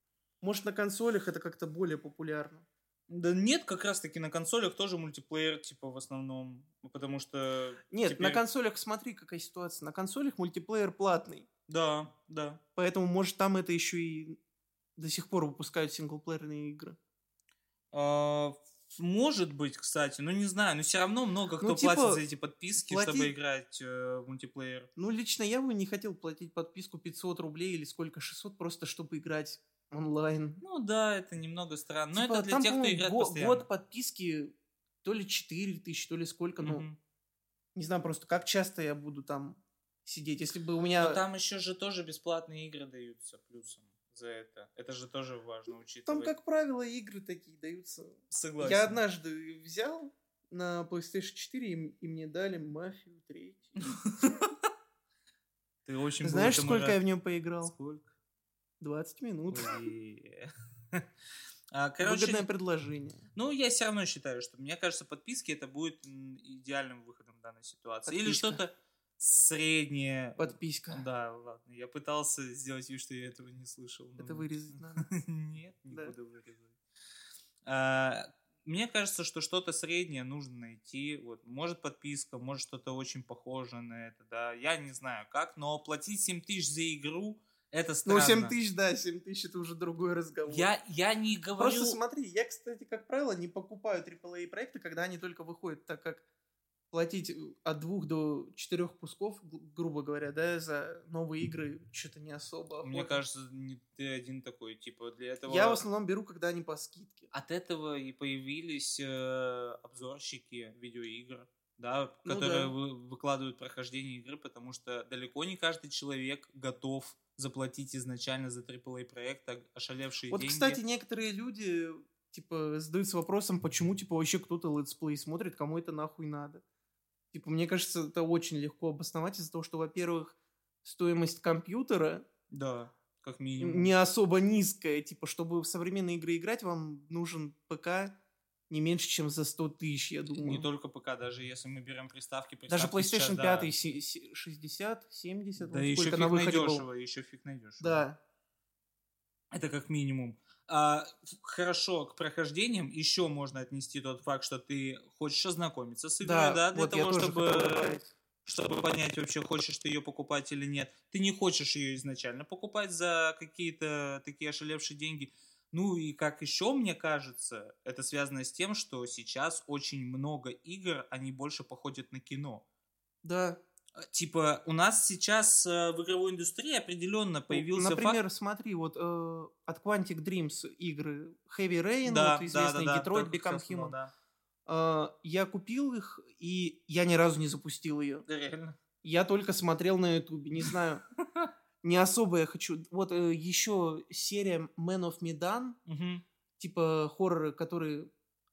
Может, на консолях это как-то более популярно. Да нет, как раз таки на консолях тоже мультиплеер, типа, в основном. Потому что... Нет, на теперь- консолях смотри, какая ситуация. На консолях мультиплеер платный. Да, да. Поэтому, может, там это еще и до сих пор выпускают синглплеерные игры. А, может быть, кстати, ну не знаю, но все равно много кто Ну, типа, платит за эти подписки, плати- чтобы играть э, в мультиплеер. Ну, лично я бы не хотел платить подписку 500 рублей или сколько, 600, просто чтобы играть онлайн. Ну да, это немного странно. Но Типа, это для там, тех, кто играет го- постоянно. год подписки то ли 4 тысячи, то ли сколько, ну, Мгм. не знаю просто, как часто я буду там сидеть. Если бы у меня... Но там еще же тоже бесплатные игры даются плюсом за это. Это же тоже важно Там, учитывать. как правило, игры такие даются. Согласен. Я однажды взял на PlayStation 4, и, и мне дали Мафию 3. Ты очень Знаешь, сколько я в нем поиграл? Сколько? 20 минут. А, Короче, Выгодное предложение. ну, я все равно считаю, что, мне кажется, подписки это будет идеальным выходом в данной ситуации. Или Подписка. что-то среднее. Подписка. Да, ладно. Я пытался сделать вид, что я этого не слышал. но- Это вырезать надо. Нет, не Да. буду вырезать. А, Мне кажется, что что-то среднее нужно найти. Вот, может подписка, может что-то очень похожее на это, да. Я не знаю как, но платить 7 тысяч за игру, это Ну, странно. 7 тысяч, да, 7 тысяч это уже другой разговор. Я, я не говорю... Просто смотри, я, кстати, как правило, не покупаю AAA проекты, когда они только выходят, так как платить э, от двух до четырех кусков, гру- грубо говоря, да, за новые игры что-то не особо. Мне кажется, не ты один такой, типа, для этого... Я в основном беру, когда они по скидке. От этого и появились э, обзорщики видеоигр, да, Ну которые да. вы- выкладывают прохождение игры, потому что далеко не каждый человек готов заплатить изначально за AAA проект а- ошалевшие Вот, деньги. кстати, некоторые люди, типа, задаются вопросом, почему, типа, вообще кто-то летсплей смотрит, кому это нахуй надо. Типа, мне кажется, это очень легко обосновать из-за того, что, во-первых, стоимость компьютера Да, как минимум. не особо низкая. Типа, чтобы в современные игры играть, вам нужен ПК не меньше, чем за 100 тысяч, я думаю. Не только ПК, даже если мы берем приставки, Даже приставки сейчас, PlayStation да. 5 се- се- 60, 70, Да вот еще фиг на выходе был. найдешево, еще фиг найдешь. Да. Это как минимум. А, хорошо к прохождениям еще можно отнести тот факт, что ты хочешь ознакомиться с игрой, да, для вот того, чтобы чтобы понять вообще, хочешь ты ее покупать или нет. Ты не хочешь ее изначально покупать за какие-то такие ошалевшие деньги. Ну и как еще мне кажется, это связано с тем, что сейчас очень много игр, они больше походят на кино. Да. Э, Типа, у нас сейчас э, в игровой индустрии определенно Ну, появился Например, факт... смотри, вот э, от Quantic Dreams игры Heavy Rain, Да, вот да, известный да, да, Detroit только Become Human. да. Э, я купил их, и я ни разу не запустил ее. Да, реально. Я только смотрел на Ютубе, не знаю. Не особо я хочу. Вот еще серия Man of Medan, типа хорроры, которые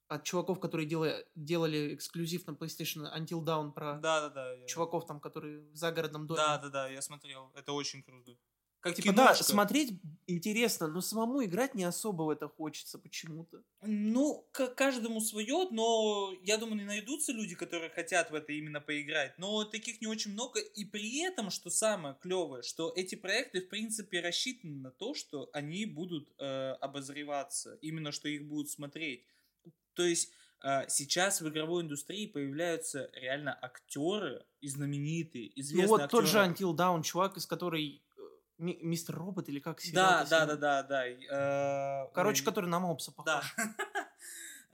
от чуваков, которые делали, делали эксклюзив на PlayStation Until Dawn про Да-да-да. я- чуваков там, которые в загородном доме. Да-да-да, я смотрел. Это очень круто. Как Типа, да, киношка. смотреть интересно, но самому играть не особо в это хочется почему-то. Ну, к каждому свое, но я думаю, найдутся люди, которые хотят в это именно поиграть. Но таких не очень много. И при этом, что самое клевое, что эти проекты, в принципе, рассчитаны на то, что они будут э, обозреваться. Именно, что их будут смотреть. То есть э, сейчас в игровой индустрии появляются реально актеры и знаменитые, известные ну вот актеры. тот же Until Dawn, чувак, из которой э, ми- Мистер Робот или как Да, да, да, да, да. э, Короче, который на Мопса похож. Да.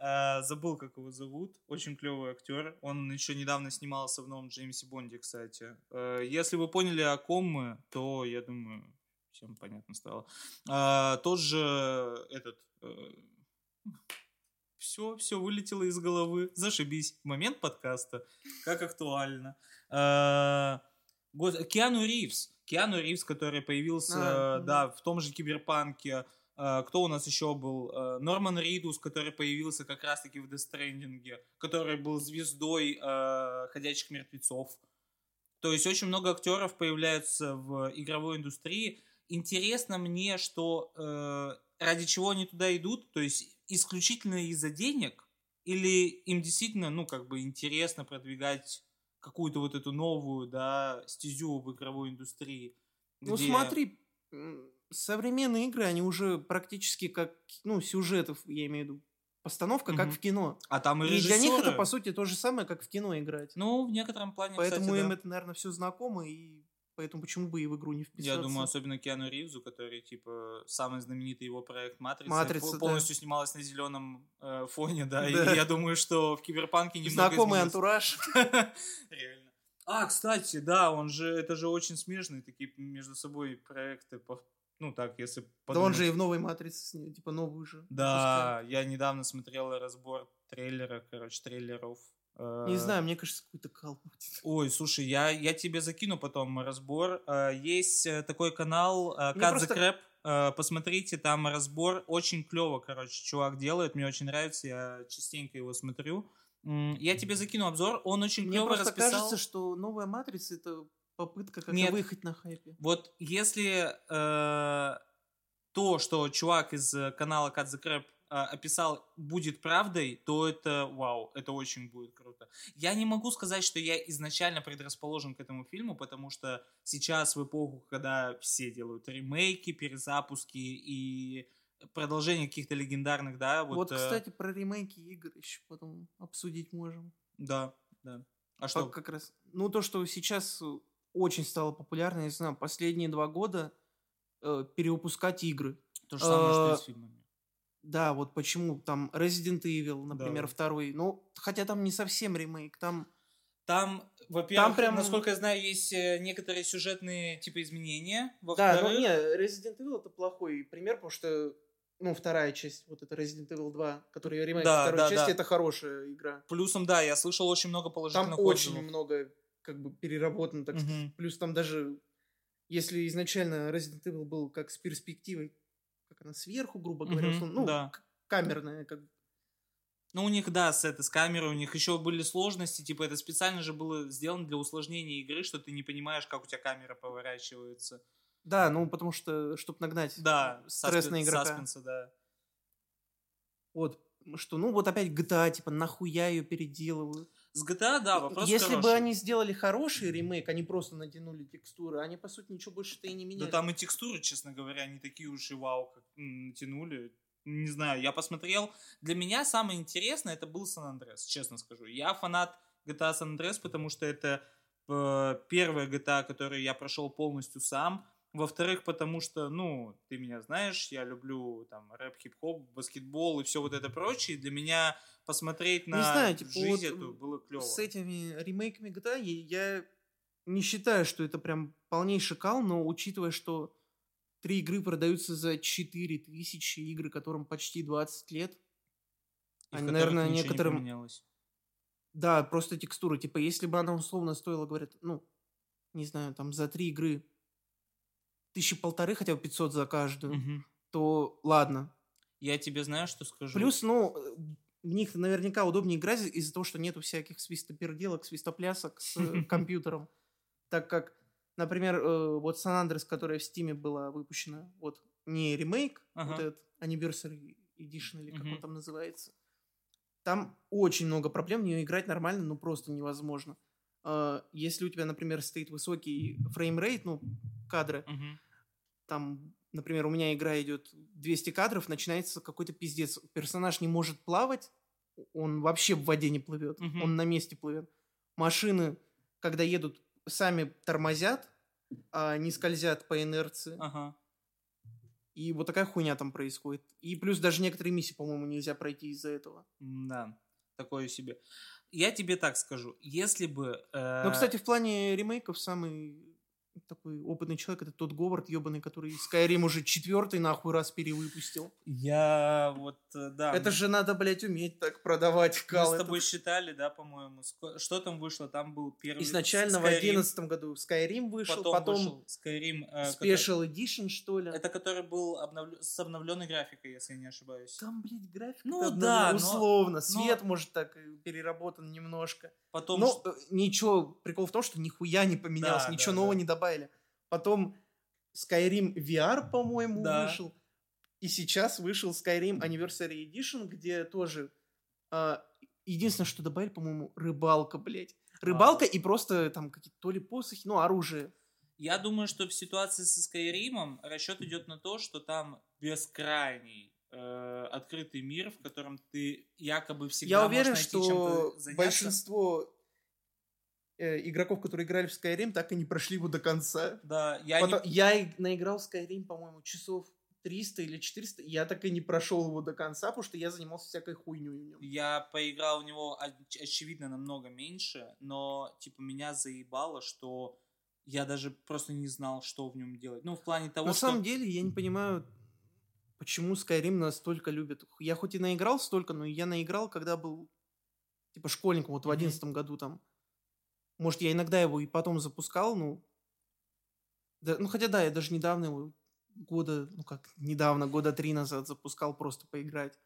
А, Забыл, как его зовут. Очень клевый актер. Он еще недавно снимался в новом Джеймсе Бонде, кстати. Э, Если вы поняли, о ком мы, то, я думаю, всем понятно стало. А, Тот же этот... Все, все вылетело из головы. Зашибись. Момент подкаста. Как актуально. А, Киану Ривз. Киану Ривз, который появился, А, да, в том же Киберпанке. А, Кто у нас еще был? Норман Ридус, который появился как раз-таки в Stranding, который был звездой «Ходячих мертвецов». То есть очень много актеров появляются в игровой индустрии. Интересно мне, что э, ради чего они туда идут, то есть исключительно из-за денег, или им действительно, ну, как бы интересно продвигать какую-то вот эту новую, да, стезю в игровой индустрии. Ну где- смотри, м, современные игры, они уже практически как, ну, сюжетов, я имею в виду, постановка, как Мгм. в кино. А там и И для них это, по сути, то же самое, как в кино играть. Ну, в некотором плане, Поэтому кстати, им да. это, наверное, все знакомо, и поэтому почему бы и в игру не вписаться. Я думаю, особенно Киану Ривзу, который, типа, самый знаменитый его проект «Матрица», «Матрица», пол- да. полностью снималась на зеленом э, фоне, да, Да. и я думаю, что в Киберпанке немного Знакомый изменилось. антураж. Реально. А, кстати, да, он же, это же очень смежные такие между собой проекты, ну так, если Да он подумать. же и в новой матрице типа новую же. Да, я недавно смотрел разбор трейлера, короче, трейлеров. Не э, знаю, мне кажется, какой-то кал будет. Ой, слушай, я, я тебе закину потом разбор. Э, Есть э, такой канал Мне Cut просто- the Crap. Посмотрите, там разбор. Очень клево, короче, чувак делает. Мне очень нравится, я частенько его смотрю. Я тебе закину обзор. Он очень Мне клево просто расписал. кажется, что новая матрица это попытка как-то Нет. выехать на хайпе. Вот если э, то, что чувак из канала Cut the описал, будет правдой, то это вау, это очень будет круто. Я не могу сказать, что я изначально предрасположен к этому фильму, потому что сейчас в эпоху, когда все делают ремейки, перезапуски и продолжение каких-то легендарных, да, вот... Вот, э, кстати, про ремейки игр еще потом обсудить можем. Да, да. А что? Как раз. Ну, то, что сейчас очень стало популярно, я не знаю, последние два года э, перевыпускать игры. То же самое, что и с фильмами. Да, вот почему там Resident Evil, например, Да. второй. Ну, хотя там не совсем ремейк, там Там, во-первых, прям- насколько я знаю, есть э, некоторые сюжетные типа изменения. Да, Во-вторых, ну не, Resident Evil это плохой пример, потому что, ну, вторая часть, вот это Resident Evil 2, который ремейк Да, второй да, части, да. это хорошая игра. плюсом, да, я слышал очень много Там положительных очень отзывов. много, как бы, переработано, так сказать. Мгм. Плюс там даже, если изначально Resident Evil был как с перспективой, она, сверху, грубо говоря, условно, ну, да. камерная, как. Ну, у них, да, с, это, с камерой, у них еще были сложности, типа, это специально же было сделано для усложнения игры, что ты не понимаешь, как у тебя камера поворачивается. Да, ну, потому что, чтобы нагнать Да, стресс на игрока. саспенса, да. Вот, что, ну, вот опять GTA, типа, нахуя ее переделывают. С GTA, да, вопрос Если бы хороший. они сделали хороший ремейк, они просто натянули текстуры, они, по сути, ничего больше-то и не Да меняли. там и текстуры, честно говоря, не такие уж и вау, как м, тянули. не знаю, я посмотрел. Для меня самое интересное это был Сан Андреас, честно скажу. Я фанат GTA San Andreas, потому что это э, первая GTA, которую я прошел полностью сам. Во-вторых, потому что, ну, ты меня знаешь, я люблю там рэп, хип-хоп, баскетбол и все вот это прочее. Для меня посмотреть на не знаю, типа, жизнь вот эту было клево. С этими ремейками GTA я, не считаю, что это прям полнейший кал, но учитывая, что три игры продаются за 4 тысячи, игры, которым почти 20 лет, И они, наверное, не некоторым... поменялось. Да, просто текстура. Типа, если бы она условно стоила, говорят, ну, не знаю, там за три игры тысячи полторы, хотя бы 500 за каждую, Мгм. то ладно. Я тебе знаю, что скажу. Плюс, ну, в них наверняка удобнее играть из-за того, что нету всяких свистоперделок, свистоплясок с компьютером. Так как, например, э, вот San Andreas, которая в Стиме была выпущена, вот не ремейк, вот этот Anniversary Edition или как он там называется, там очень много проблем, в нее играть нормально, ну просто невозможно. Э, Если у тебя, например, стоит высокий framerate, ну, кадры, Мгм. там, например, у меня игра идет 200 кадров, начинается какой-то пиздец. Персонаж не может плавать, он вообще в воде не плывет, Мгм. он на месте плывет. Машины, когда едут, сами тормозят, а не скользят по инерции. Ага. И вот такая хуйня там происходит. И плюс даже некоторые миссии, по-моему, нельзя пройти из-за этого. Да, такое себе. Я тебе так скажу, если бы... э, Но, кстати, в плане ремейков самый такой опытный человек это тот Говард ебаный, который Skyrim уже четвертый нахуй раз перевыпустил. Я вот, э, да. Это же надо, блядь, уметь так продавать в Мы кал. с Это тобой считали, да, по-моему. Что там вышло? Там был первый... Изначально в Skyrim, одиннадцатом году Skyrim вышел, Потом, потом, вышел Skyrim... э, Special Edition, что ли. который- Это который был обновлё- с обновленной графикой, если я не ошибаюсь. Там, блядь, графика Ну да, но- условно. Свет, может, так переработан немножко. Потом... Но э, ничего, прикол в том, что нихуя не поменялось, Да, ничего да, нового да. не добавили. Потом Skyrim VR, по-моему, Да. вышел. И сейчас вышел Skyrim Anniversary Edition, где тоже... а, единственное, что добавили, по-моему, рыбалка, блядь. Рыбалка и просто там какие-то то ли посохи, ну, оружие. Я думаю, что в ситуации со Скайримом расчет идет на то, что там бескрайний э, открытый мир, в котором ты якобы всегда Я уверен, что чем-то заняться. большинство э, игроков, которые играли в Skyrim, так и не прошли его до конца. Да, я Потом- не... Я наиграл в Skyrim, по-моему, часов 300 или 400, и я так и не прошел его до конца, потому что я занимался всякой хуйней в нем. Я поиграл в него, оч- очевидно, намного меньше, но, типа, меня заебало, что я даже просто не знал, что в нем делать. Ну, в плане того, На что... самом деле, я не понимаю, почему Skyrim настолько любят. Я хоть и наиграл столько, но я наиграл, когда был, типа, школьником, вот в одиннадцатом году там. Может, я иногда его и потом запускал, ну... Да, ну, хотя да, я даже недавно его, года, ну как, недавно, года три назад запускал просто поиграть.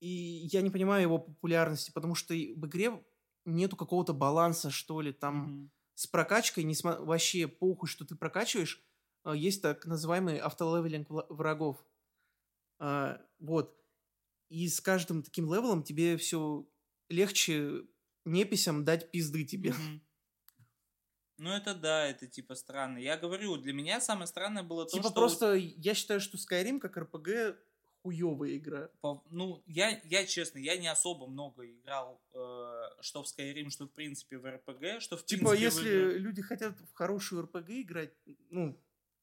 И я не понимаю его популярности, потому что в игре нету какого-то баланса, что ли, там Мгм. с прокачкой, несма- вообще похуй, что ты прокачиваешь, а, есть так называемый автолевелинг врагов. А, Вот. И с каждым таким левелом тебе все легче неписям дать пизды тебе. Ну, это да, это, типа, странно. Я говорю, для меня самое странное было то, Типа что... просто я считаю, что Skyrim как РПГ хуевая игра. по- ну, я, я честно, я не особо много играл, э, что в Skyrim, что в принципе в RPG, что в Типа, принципе в если игры. люди хотят в хорошую РПГ играть, ну,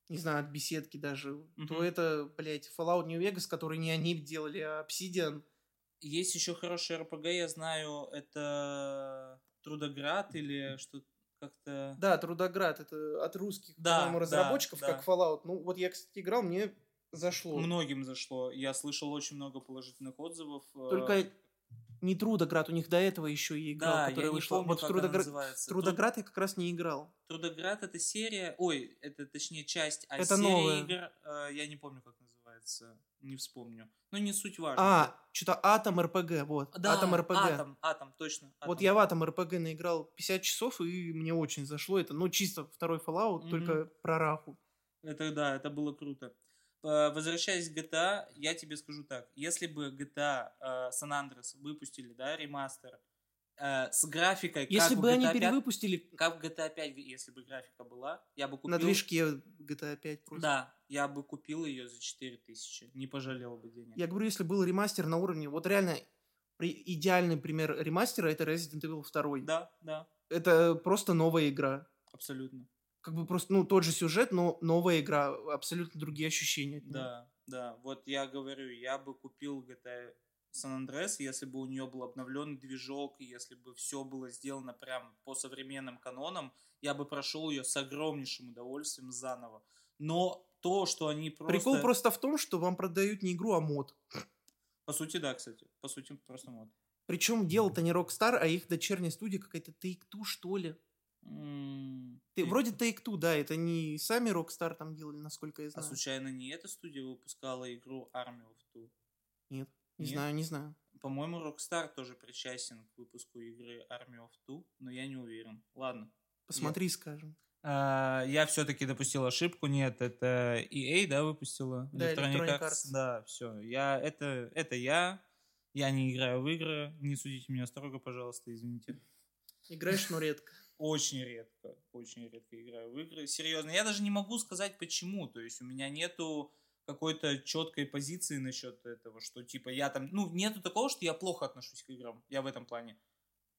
не знаю, от беседки даже, то Мгм. это, блядь, Fallout New Vegas, который не они делали, а Obsidian. Есть еще хороший RPG, я знаю, это Трудоград или что как-то... Да, Трудоград, это от русских, Да, по-моему, да, разработчиков, да. как Fallout. Ну, вот я, кстати, играл, мне зашло. Многим зашло. Я слышал очень много положительных отзывов. э, Только не Трудоград, у них до этого еще и игра, да, я которая вышла. помню, вот как она Трудоград... называется. Трудоград я как раз не играл. Трудоград это серия, ой, это точнее часть, а Это серия новая. игр, э, я не помню, как называется, не вспомню. Ну, не суть важно. А, что-то Атом РПГ, вот. да, Атом РПГ. Атом, Атом, точно. Вот Атом. я в Атом РПГ наиграл 50 часов, и мне очень зашло это. Ну, чисто второй Fallout, Мгм. только про Раху. Это да, это было круто. Э, Возвращаясь к GTA, я тебе скажу так. Если бы GTA э, San Andreas выпустили, да, ремастер, э, с графикой, Если как бы в они GTA 5, перевыпустили как в GTA 5, если бы графика была, я бы купил... на движке GTA 5 просто. Да, я бы купил ее за 4000, не пожалел бы денег. Я говорю, если был ремастер на уровне... Вот реально при- идеальный пример ремастера это Resident Evil 2. Да, да, Это просто новая игра. абсолютно. Как бы просто, ну, тот же сюжет, но новая игра. Абсолютно другие ощущения. Да, да. Вот я говорю, я бы купил GTA Andreas, если бы у нее был обновленный движок, и если бы все было сделано прям по современным канонам, я бы прошел ее с огромнейшим удовольствием заново. Но то, что они просто... Прикол просто в том, что вам продают не игру, а мод. По сути, да, кстати. По сути, просто мод. Причем делал-то не Rockstar, а их дочерняя студия какая-то Take-Two, что ли. Ты, вроде Take-Two, да, это не сами Rockstar там делали, насколько я А знаю. случайно не эта студия выпускала игру Army of Two? Нет, не Нет? знаю, не знаю. По-моему, Rockstar тоже причастен к выпуску игры Army of Two, но я не уверен. Ладно. Посмотри, скажем. А, я все-таки допустил ошибку. Нет, это EA, да, выпустила? Да, Electronic Arts. Да, все. Я, это, это я. Я не играю в игры. Не судите меня строго, пожалуйста, извините. Играешь, но редко. Очень редко, очень редко играю в игры. Серьезно, я даже не могу сказать почему. То есть у меня нету какой-то четкой позиции насчет этого, что типа я там, ну, нету такого, что я плохо отношусь к играм. Я в этом плане.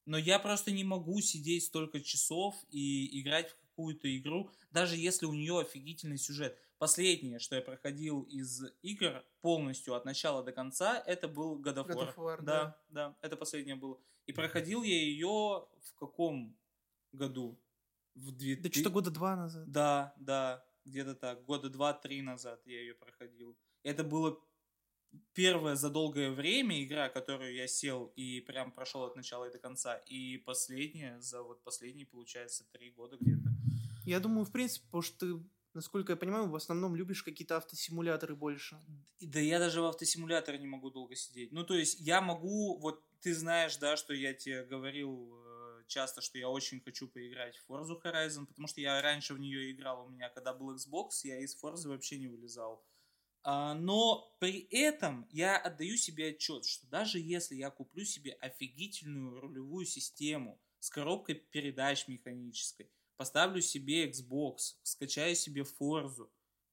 Но я просто не могу сидеть столько часов и играть в какую-то игру, даже если у нее офигительный сюжет. Последнее, что я проходил из игр полностью от начала до конца, это был God of War. God of War, да, да, это последнее было. И проходил я ее в каком году? В 2000... Да что-то года два назад. Да, да, где-то так. Года два-три назад я ее проходил. Это было первая за долгое время игра, которую я сел и прям прошел от начала и до конца. И последняя за вот последние, получается, три года где-то. Я думаю, в принципе, потому что ты, насколько я понимаю, в основном любишь какие-то автосимуляторы больше. Да я даже в автосимуляторе не могу долго сидеть. Ну, то есть я могу, вот ты знаешь, да, что я тебе говорил э, часто, что я очень хочу поиграть в Forza Horizon, потому что я раньше в нее играл, у меня когда был Xbox, я из Forza вообще не вылезал. А, но при этом я отдаю себе отчет, что даже если я куплю себе офигительную рулевую систему с коробкой передач механической, поставлю себе Xbox, скачаю себе Forza,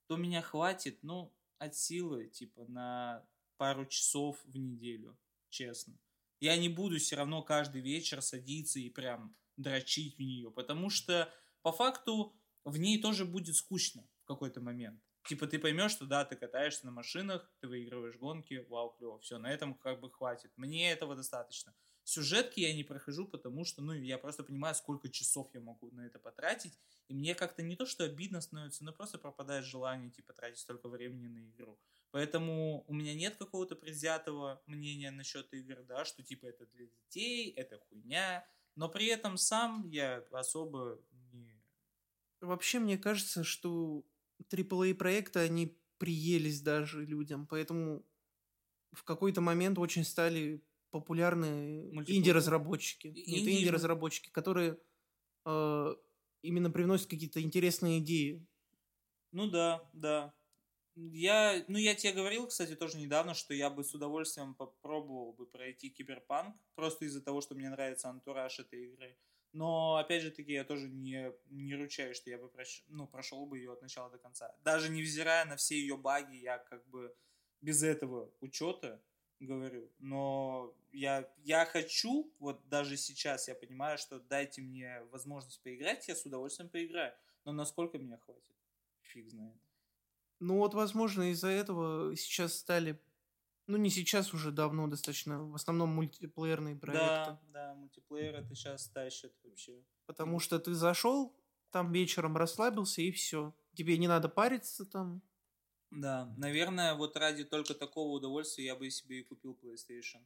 то меня хватит, ну, от силы, типа, на пару часов в неделю, честно. Я не буду все равно каждый вечер садиться и прям дрочить в нее, потому что по факту в ней тоже будет скучно в какой-то момент. Типа ты поймешь, что да, ты катаешься на машинах, ты выигрываешь гонки, вау, клево, все, на этом как бы хватит. Мне этого достаточно. Сюжетки я не прохожу, потому что, ну, я просто понимаю, сколько часов я могу на это потратить, и мне как-то не то, что обидно становится, но просто пропадает желание, типа, тратить столько времени на игру. Поэтому у меня нет какого-то предвзятого мнения насчет игр, да, что, типа, это для детей, это хуйня, но при этом сам я особо не... Вообще, мне кажется, что AAA проекты, они приелись даже людям, поэтому в какой-то момент очень стали популярны инди-разработчики. Нет, Инди- инди-разработчики, которые э, именно привносят какие-то интересные идеи. Ну да, да. Я, ну я тебе говорил, кстати, тоже недавно, что я бы с удовольствием попробовал бы пройти Киберпанк, просто из-за того, что мне нравится антураж этой игры. Но, опять же таки, я тоже не, не ручаюсь, что я бы прош... ну, прошел бы ее от начала до конца. Даже невзирая на все ее баги, я как бы без этого учета говорю. Но я, я хочу, вот даже сейчас я понимаю, что дайте мне возможность поиграть, я с удовольствием поиграю. Но насколько меня хватит? Фиг знает. Ну вот, возможно, из-за этого сейчас стали, ну не сейчас уже давно достаточно, в основном мультиплеерные проекты. Да, да, мультиплеер это сейчас тащит вообще. Потому что ты зашел, там вечером расслабился и все. Тебе не надо париться там. Да, наверное, вот ради только такого удовольствия я бы себе и купил PlayStation.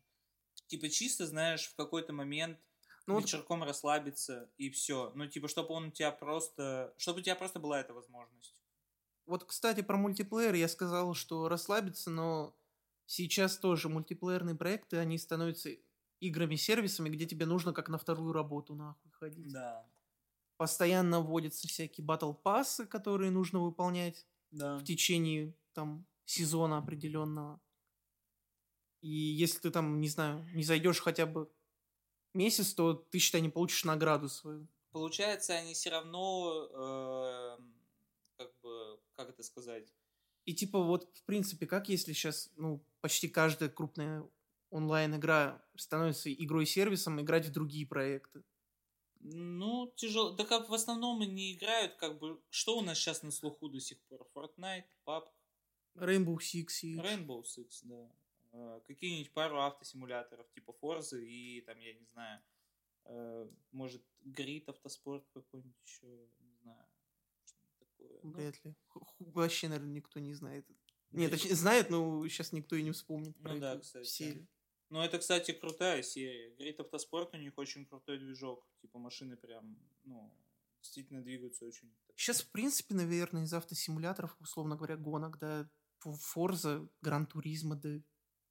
Типа чисто, знаешь, в какой-то момент Ну вот вечерком расслабиться и все. Ну, типа, чтобы он у тебя просто... Чтобы у тебя просто была эта возможность. Вот, кстати, про мультиплеер я сказал, что расслабиться, но сейчас тоже мультиплеерные проекты, они становятся играми-сервисами, где тебе нужно как на вторую работу нахуй ходить. Да. Постоянно вводятся всякие батл пассы, которые нужно выполнять Да. в течение там сезона определенного. И если ты там, не знаю, не зайдешь хотя бы месяц, то ты, считай, не получишь награду свою. Получается, они все равно, э, как бы, как это сказать? И типа вот, в принципе, как если сейчас, ну, почти каждая крупная онлайн-игра становится игрой-сервисом, играть в другие проекты? Ну, тяжело. Да как в основном они играют, как бы, что у нас сейчас на слуху до сих пор? Fortnite, PUBG? Rainbow Six Siege. Rainbow Six, да. Э, какие-нибудь пару автосимуляторов, типа Forza и, там, я не знаю, э, может, Grid автоспорт какой-нибудь еще, не такое. Ну, Вряд ли. Вообще, наверное, никто не знает. Нет, точнее, знает, но сейчас никто и не вспомнит про Ну да, кстати. серию. Ну, это, кстати, крутая серия. Grid автоспорт, у них очень крутой движок. Типа машины прям, ну, действительно двигаются очень. Сейчас, в принципе, наверное, из автосимуляторов, условно говоря, гонок, да, Форза, Гран Туризма, да,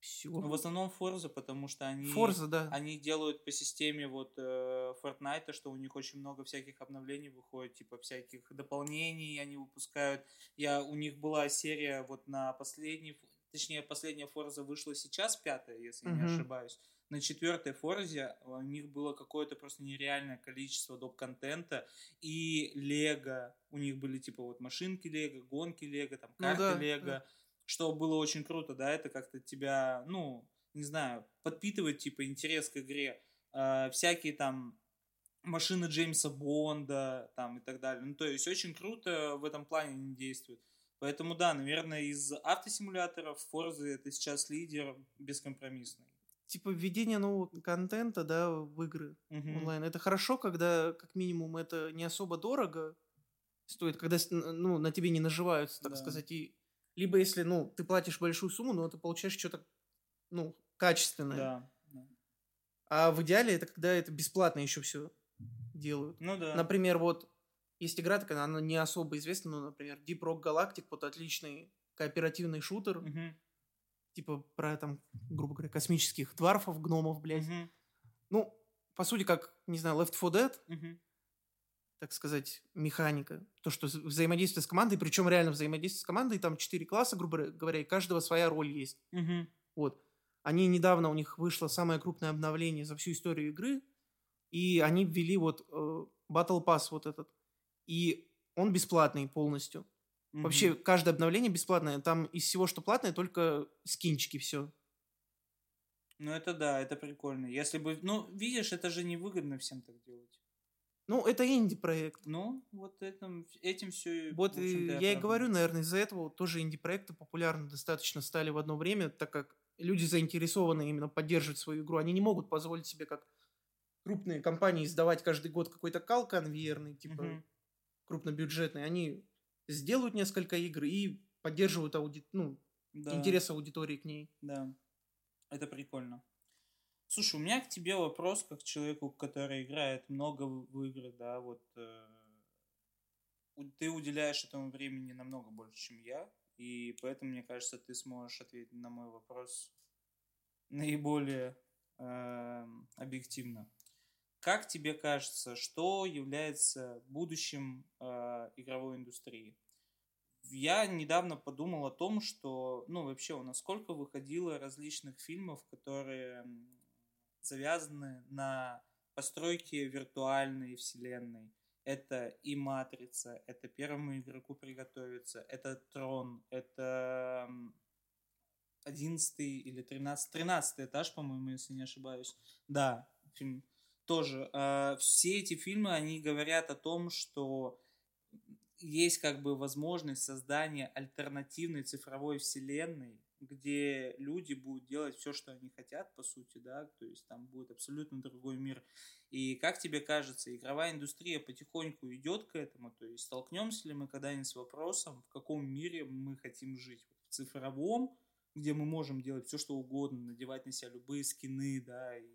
все. Ну, в основном Forza, потому что они... Форза, да. Они делают по системе вот э, Fortnite, что у них очень много всяких обновлений выходит, типа всяких дополнений они выпускают. Я, у них была серия вот на последней, точнее, последняя Forza вышла сейчас, пятая, если не Мгм. ошибаюсь. На четвертой Форзе у них было какое-то просто нереальное количество доп-контента и Лего. У них были типа вот машинки Лего, гонки Лего, там Ну карты да, Лего да. Что было очень круто, да, это как-то тебя, ну, не знаю, подпитывает, типа, интерес к игре. Э, всякие там машины Джеймса Бонда, там, и так далее. Ну, то есть, очень круто в этом плане они действуют. Поэтому, да, наверное, из автосимуляторов Forza это сейчас лидер бескомпромиссный. Типа введение нового контента, да, в игры Мгм. онлайн. Это хорошо, когда, как минимум, это не особо дорого стоит, когда, ну, на тебе не наживаются, так Да. сказать. И... Либо если, ну, ты платишь большую сумму, но ты получаешь что-то, ну, качественное. Да. А в идеале это когда это бесплатно еще все делают. Ну да. Например, вот есть игра такая, она не особо известна, но, например, Deep Rock Galactic, вот отличный кооперативный шутер, Мгм. типа про, там, грубо говоря, космических дварфов, гномов, блядь. Мгм. Ну, по сути, как, не знаю, Left 4 Dead, Мгм. Так сказать, механика. То, что вза- взаимодействие с командой, причем реально взаимодействие с командой, там четыре класса, грубо говоря, и каждого своя роль есть. Мгм. Вот. Они недавно, у них вышло самое крупное обновление за всю историю игры, и они ввели вот э, Battle Pass вот этот. И он бесплатный полностью. Мгм. Вообще, каждое обновление бесплатное. Там из всего, что платное, только скинчики, все. Ну это да, это прикольно. Если бы, ну, видишь, это же невыгодно всем так делать. Ну, это инди-проект. Ну, вот этим, этим все. Вот и я и говорю, наверное, из-за этого тоже инди-проекты популярны достаточно стали в одно время, так как люди заинтересованы именно поддерживать свою игру. Они не могут позволить себе, как крупные компании, издавать каждый год какой-то кал конвейерный, типа Мгм. крупнобюджетный. Они сделают несколько игр и поддерживают ауди... ну, Да, интерес аудитории к ней. Да, это прикольно. Слушай, у меня к тебе вопрос, как к человеку, который играет много в игры, да, вот э, ты уделяешь этому времени намного больше, чем я, и поэтому, мне кажется, ты сможешь ответить на мой вопрос наиболее эм, объективно. Как тебе кажется, что является будущим э, игровой индустрии? Я недавно подумал о том, что, ну, вообще, у нас сколько выходило различных фильмов, которые завязаны на постройке виртуальной вселенной. Это и Матрица, это первому игроку приготовиться, это Трон, это м, 11 или 13, 13 этаж, по-моему, если не ошибаюсь. Да, фильм тоже. Э, Все эти фильмы, они говорят о том, что есть как бы возможность создания альтернативной цифровой вселенной, где люди будут делать все, что они хотят, по сути, да, то есть там будет абсолютно другой мир. И как тебе кажется, игровая индустрия потихоньку идет к этому, то есть столкнемся ли мы когда-нибудь с вопросом, в каком мире мы хотим жить? В цифровом, где мы можем делать все, что угодно, надевать на себя любые скины, да, и,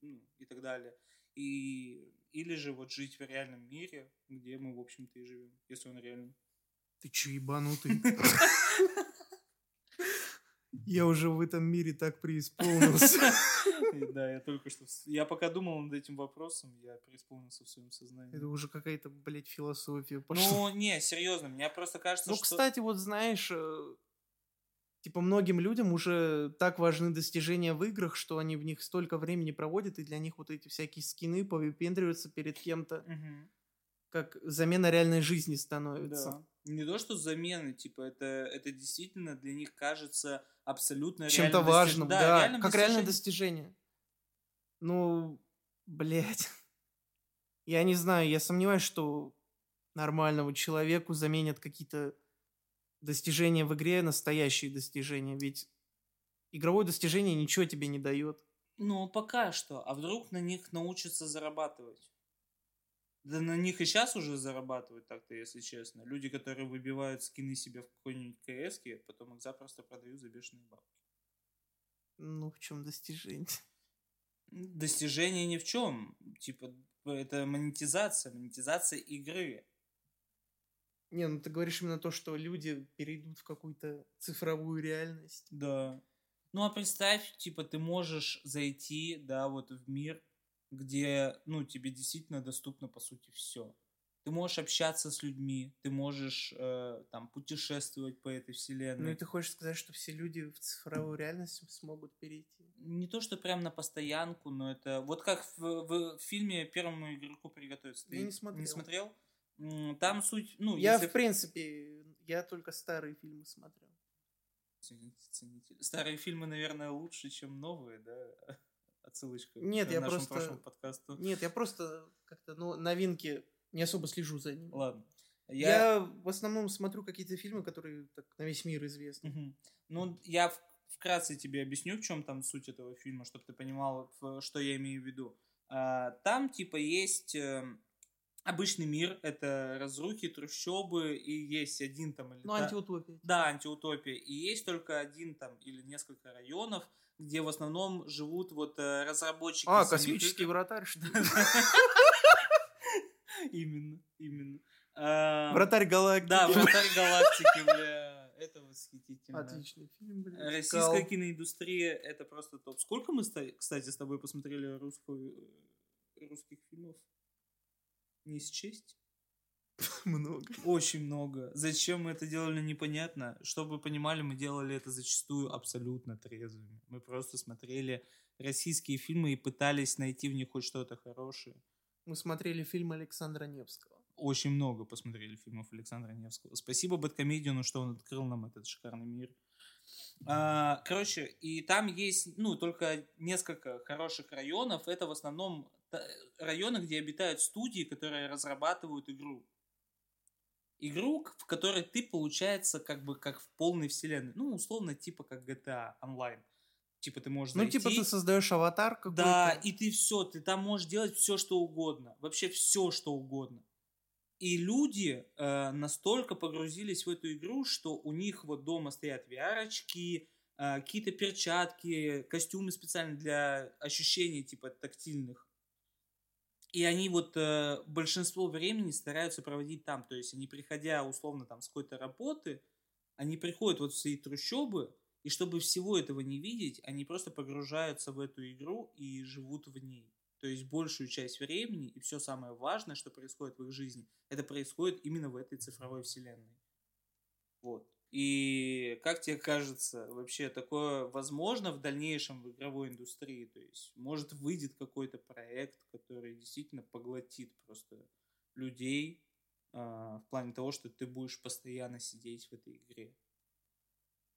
ну, и так далее. И, или же вот жить в реальном мире, где мы, в общем-то, и живем, если он реальный. Ты че, ебанутый? Я уже в этом мире так преисполнился. Да, я только что... Я пока думал над этим вопросом, я преисполнился в своем сознании. Это уже какая-то, блядь, философия пошла. Ну, не, серьезно, мне просто кажется, Ну, кстати, вот знаешь, э, Типа многим людям уже так важны достижения в играх, что они в них столько времени проводят, и для них вот эти всякие скины повыпендриваются перед кем-то, как замена реальной жизни становится. Да. Не то, что замены, типа, это, это действительно для них кажется абсолютно Чем-то реальным достиж- важным, да, реальным как реальное достижением. достижение. Ну, блядь. Я не знаю, я сомневаюсь, что нормальному человеку заменят какие-то достижения в игре настоящие достижения, ведь игровое достижение ничего тебе не дает. Ну, пока что. А вдруг на них научатся зарабатывать? Да на них и сейчас уже зарабатывают так-то, если честно. Люди, которые выбивают скины себе в какой-нибудь КС, потом их запросто продают за бешеные бабки. Ну, в чем достижение? Достижение ни в чем. Типа, это монетизация, монетизация игры. Не, ну ты говоришь именно то, что люди перейдут в какую-то цифровую реальность. Да. Ну, а представь, типа, ты можешь зайти, да, вот в мир, где, ну, тебе действительно доступно, по сути, все. Ты можешь общаться с людьми, ты можешь, э, там, путешествовать по этой вселенной. Ну и ты хочешь сказать, что все люди в цифровую реальность смогут перейти? Не то, что прям на постоянку, но это... Вот как в, в фильме «Первому игроку приготовиться». Ты Я не смотрел. Не смотрел? Там суть... Ну, я, если... в принципе, я только старые фильмы смотрел. Цените, цените. Старые фильмы, наверное, лучше, чем новые, да? Отсылочка Нет, к я нашему просто- прошлому подкасту. Нет, я просто как-то, ну, новинки не особо слежу за ними. Ладно. Я... в основном смотрю какие-то фильмы, которые так на весь мир известны. Мгм. Ну, я вкратце тебе объясню, в чем там суть этого фильма, чтобы ты понимал, что я имею в виду. А, Там, типа, есть э, обычный мир, это разрухи, трущобы, и есть один там... или Ну, та- антиутопия. Да, антиутопия. И есть только один там или несколько районов, где в основном живут вот э, разработчики... А, космический вратарь, что ли? Именно, именно. А, Вратарь галактики. Да, вратарь галактики, бля. Это восхитительно. Отличный фильм, блин. Российская киноиндустрия это просто топ. Сколько мы, ста- кстати, с тобой посмотрели русскую, э, русских фильмов? Не счесть? много. Очень много. Зачем мы это делали, непонятно. Чтобы вы понимали, мы делали это зачастую абсолютно трезвыми. Мы просто смотрели российские фильмы и пытались найти в них хоть что-то хорошее. Мы смотрели фильм Александра Невского. Очень много посмотрели фильмов Александра Невского. Спасибо Бэткомедиану, что он открыл нам этот шикарный мир. А, короче, и там есть, ну, только несколько хороших районов. Это в основном районы, где обитают студии, которые разрабатывают игру. Игру, в которой ты, получается, как бы как в полной вселенной. Ну, условно, типа как GTA онлайн. Типа ты можешь Ну, зайти... типа ты создаешь аватар какой-то. Да, и ты все, ты там можешь делать все, что угодно. Вообще все, что угодно. И люди э, настолько погрузились в эту игру, что у них вот дома стоят VR-очки, э, какие-то перчатки, костюмы специально для ощущений типа тактильных. И они вот э, большинство времени стараются проводить там. То есть они, приходя условно там с какой-то работы, они приходят вот в свои трущобы, и чтобы всего этого не видеть, они просто погружаются в эту игру и живут в ней. То есть большую часть времени и все самое важное, что происходит в их жизни, это происходит именно в этой цифровой вселенной. Вот. И как тебе кажется, вообще такое возможно в дальнейшем в игровой индустрии? То есть, может, выйдет какой-то проект, который действительно поглотит просто людей а, в плане того, что ты будешь постоянно сидеть в этой игре.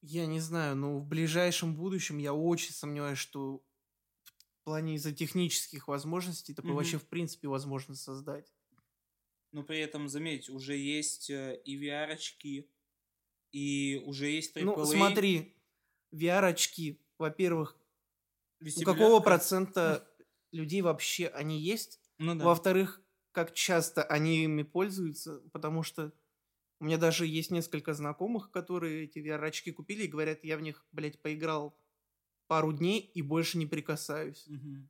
Я не знаю, но в ближайшем будущем я очень сомневаюсь, что в плане из-за технических возможностей такое Мгм. вообще в принципе возможно создать. Но при этом, заметь, уже есть э, и VR-очки, и уже есть AAA. Ну, смотри, VR-очки, во-первых, у какого процента людей вообще они есть? Ну да. Во-вторых, как часто они ими пользуются, потому что у меня даже есть несколько знакомых, которые эти VR-очки купили и говорят, я в них, блядь, поиграл пару дней и больше не прикасаюсь. Мгм.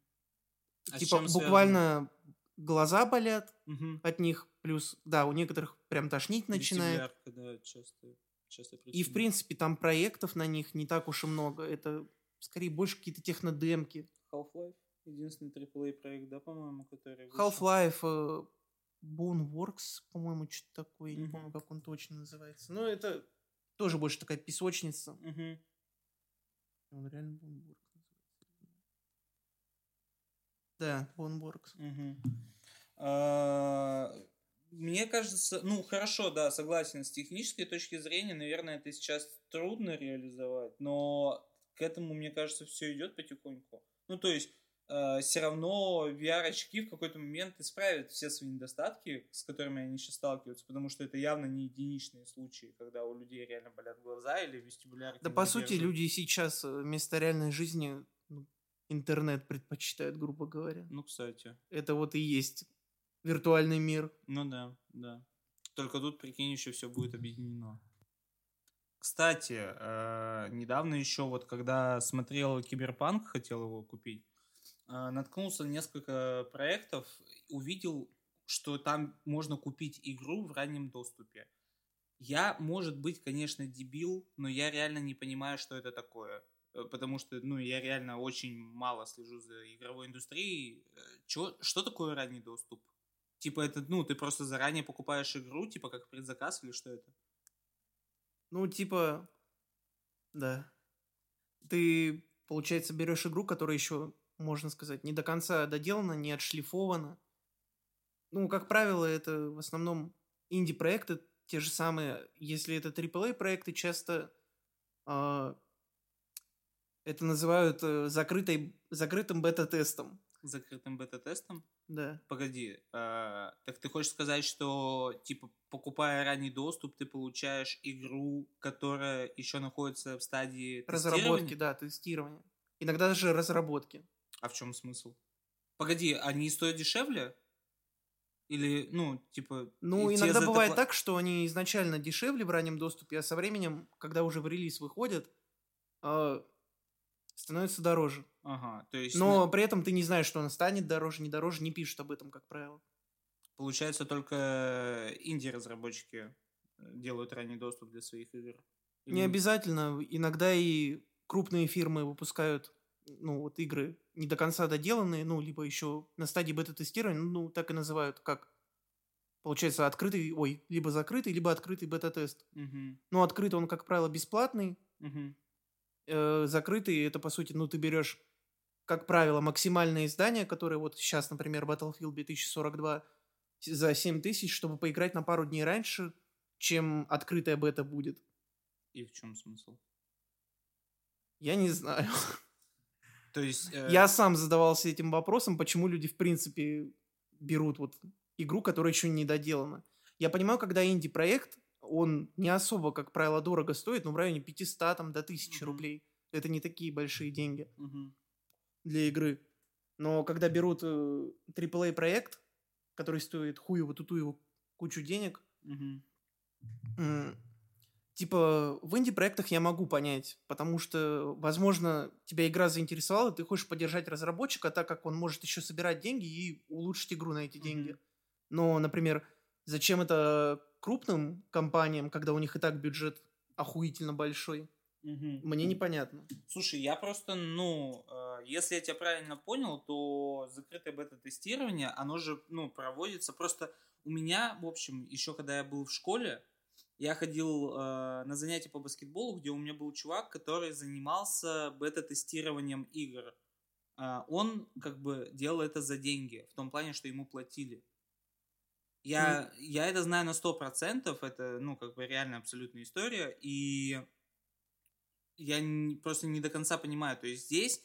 А типа буквально глаза болят Мгм. от них, плюс, да, у некоторых прям тошнить начинает. Вестибулярка, да, часто, часто И, в принципе, там проектов на них не так уж и много. Это скорее больше какие-то технодемки. Half-Life, единственный AAA проект, да, по-моему, который вышел? Half-Life, э, Boneworks, по-моему, что-то такое, я не помню, как он точно называется. Но это Тоже больше такая песочница. Мгм. Он реально Бонборг называется. Да, Бонборг. Мгм. Мне кажется, ну хорошо, да, согласен, с технической точки зрения, наверное, это сейчас трудно реализовать, но к этому, мне кажется, все идет потихоньку. Ну, то есть, все равно VR-очки в какой-то момент исправят все свои недостатки, с которыми они сейчас сталкиваются, потому что это явно не единичные случаи, когда у людей реально болят глаза или вестибулярные. Да, по сути, люди сейчас э, вместо реальной жизни ну, интернет предпочитают, грубо говоря. Ну, кстати. Это вот и есть виртуальный мир. Ну да, да. Только тут, прикинь, еще все будет объединено. Кстати, э, недавно еще вот, когда смотрел Киберпанк, хотел его купить, э, наткнулся на несколько проектов, увидел, что там можно купить игру в раннем доступе. Я, может быть, конечно, дебил, но я реально не понимаю, что это такое. Э, Потому что, ну, я реально очень мало слежу за игровой индустрией. Чё, что такое ранний доступ? Типа это, ну, ты просто заранее покупаешь игру, типа как предзаказ или что это? Ну, типа, да. Ты, получается, берешь игру, которая еще, можно сказать, не до конца доделана, не отшлифована. Ну, как правило, это в основном инди-проекты, те же самые, если это AAA-проекты, часто а, это называют э, закрытой, закрытым бета-тестом. Закрытым бета-тестом? Да. Погоди, а, так ты хочешь сказать, что, типа, покупая ранний доступ, ты получаешь игру, которая еще находится в стадии Разработки, да, тестирования. Иногда даже разработки. А в чем смысл? Погоди, они стоят дешевле? Или, ну, типа... Ну, иногда это бывает пла- так, что они изначально дешевле в раннем доступе, а со временем, когда уже в релиз выходят, а, становятся дороже. Ага, то есть... Но при этом ты не знаешь, что она станет дороже, не дороже, не пишут об этом, как правило. Получается, только инди-разработчики э, делают ранний доступ для своих игр? Не Или- обязательно. Иногда и крупные фирмы выпускают ну, вот игры не до конца доделанные, ну, либо еще на стадии бета-тестирования, ну, так и называют, как получается открытый, ой, либо закрытый, либо открытый бета-тест. Мгм, Ну, открытый он, как правило, бесплатный, мгм. Э, закрытый это, по сути, ну, ты берешь, как правило, максимальное издание, которое вот сейчас, например, Battlefield 2042 с- за 7 тысяч, чтобы поиграть на пару дней раньше, чем открытая бета будет. И в чем смысл? Я не знаю. То есть... э, Я сам задавался этим вопросом, почему люди, в принципе, берут вот игру, которая еще не доделана. Я понимаю, когда инди-проект, он не особо, как правило, дорого стоит, но в районе 500 там, до 1000 Мгм. рублей. Это не такие большие деньги мгм. для игры. Но когда берут э, AAA-проект, который стоит хуево тутуеву кучу денег, Мгм. М, Типа, в инди-проектах я могу понять, потому что, возможно, тебя игра заинтересовала, ты хочешь поддержать разработчика, так как он может еще собирать деньги и улучшить игру на эти деньги. Мгм. Но, например, зачем это крупным компаниям, когда у них и так бюджет охуительно большой, Мгм. мне непонятно. Слушай, я просто, ну, э, если я тебя правильно понял, то закрытое бета-тестирование, оно же, ну, проводится просто... У меня, в общем, еще когда я был в школе, я ходил э, на занятия по баскетболу, где у меня был чувак, который занимался бета-тестированием игр. А, он как бы делал это за деньги, в том плане, что ему платили. Я, я это знаю на 100%, это, ну, как бы реально абсолютная история, и я не- просто не до конца понимаю. То есть здесь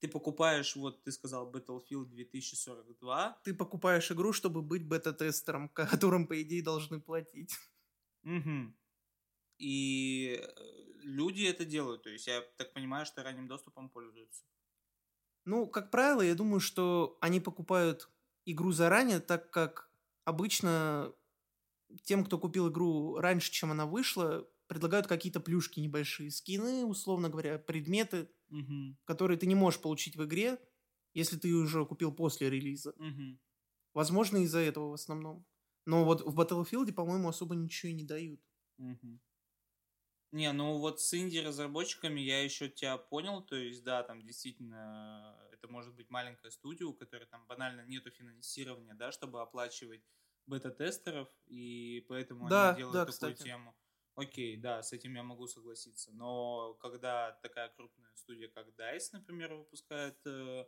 ты покупаешь, вот ты сказал, Battlefield 2042, Ты покупаешь игру, чтобы быть бета-тестером, которым, по идее, должны платить. Мгм. И э, люди это делают. То есть я так понимаю, что ранним доступом пользуются. Ну, как правило, я думаю, что они покупают игру заранее, так как обычно тем, кто купил игру раньше, чем она вышла, предлагают какие-то плюшки небольшие, скины, условно говоря, предметы, Мгм. которые ты не можешь получить в игре, если ты уже купил после релиза. Мгм. Возможно, из-за этого в основном. Но вот в Battlefield, по-моему, особо ничего и не дают. Мгм. Не, ну вот с инди-разработчиками я еще тебя понял, то есть, да, там действительно это может быть маленькая студия, у которой там банально нету финансирования, да, чтобы оплачивать бета-тестеров, и поэтому Да, они делают да, такую кстати. тему. Окей, да, с этим я могу согласиться. Но когда такая крупная студия, как DICE, например, выпускает э,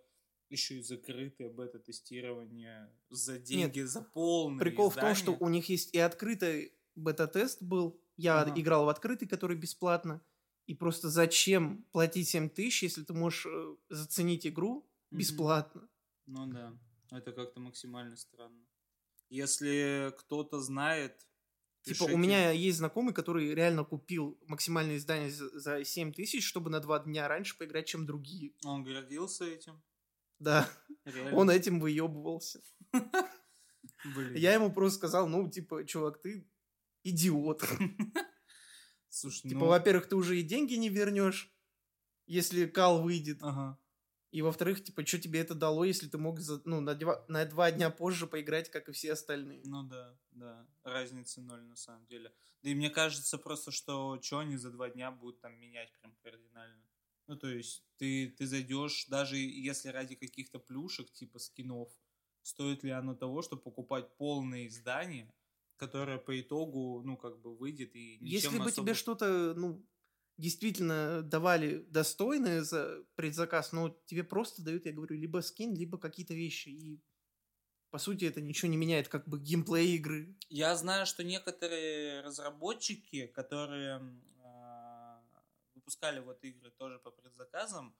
еще и закрытое бета-тестирование за деньги, Нет, за полное Прикол в том, что издание. у них есть и открытый бета-тест был. Я Ага. играл в открытый, который бесплатно. И просто зачем платить 7 тысяч, если ты можешь э, заценить игру бесплатно? Ну да, это как-то максимально странно. Если кто-то знает... Типа, у пишите. меня есть знакомый, который реально купил максимальное издание за, за 7 тысяч, чтобы на два дня раньше поиграть, чем другие. Он гордился этим. Да, Реально. он этим выебывался. Я ему просто сказал, ну, типа, чувак, ты идиот. Слушай, Типа, ну... во-первых, ты уже и деньги не вернешь, если кал выйдет. Ага. И во-вторых, типа, что тебе это дало, если ты мог за- ну, на, два, на два дня позже поиграть, как и все остальные? Ну да, да. Разницы ноль на самом деле. Да и мне кажется просто, что что они за два дня будут там менять прям кардинально. Ну, то есть, ты, ты зайдешь, даже если ради каких-то плюшек, типа скинов, стоит ли оно того, чтобы покупать полное издание, которое по итогу, ну, как бы выйдет и ничем Если бы особо- тебе что-то, ну, действительно давали достойное за предзаказ, но тебе просто дают, я говорю, либо скин, либо какие-то вещи. И, по сути, это ничего не меняет, как бы геймплей игры. Я знаю, что некоторые разработчики, которые а, выпускали вот игры тоже по предзаказам,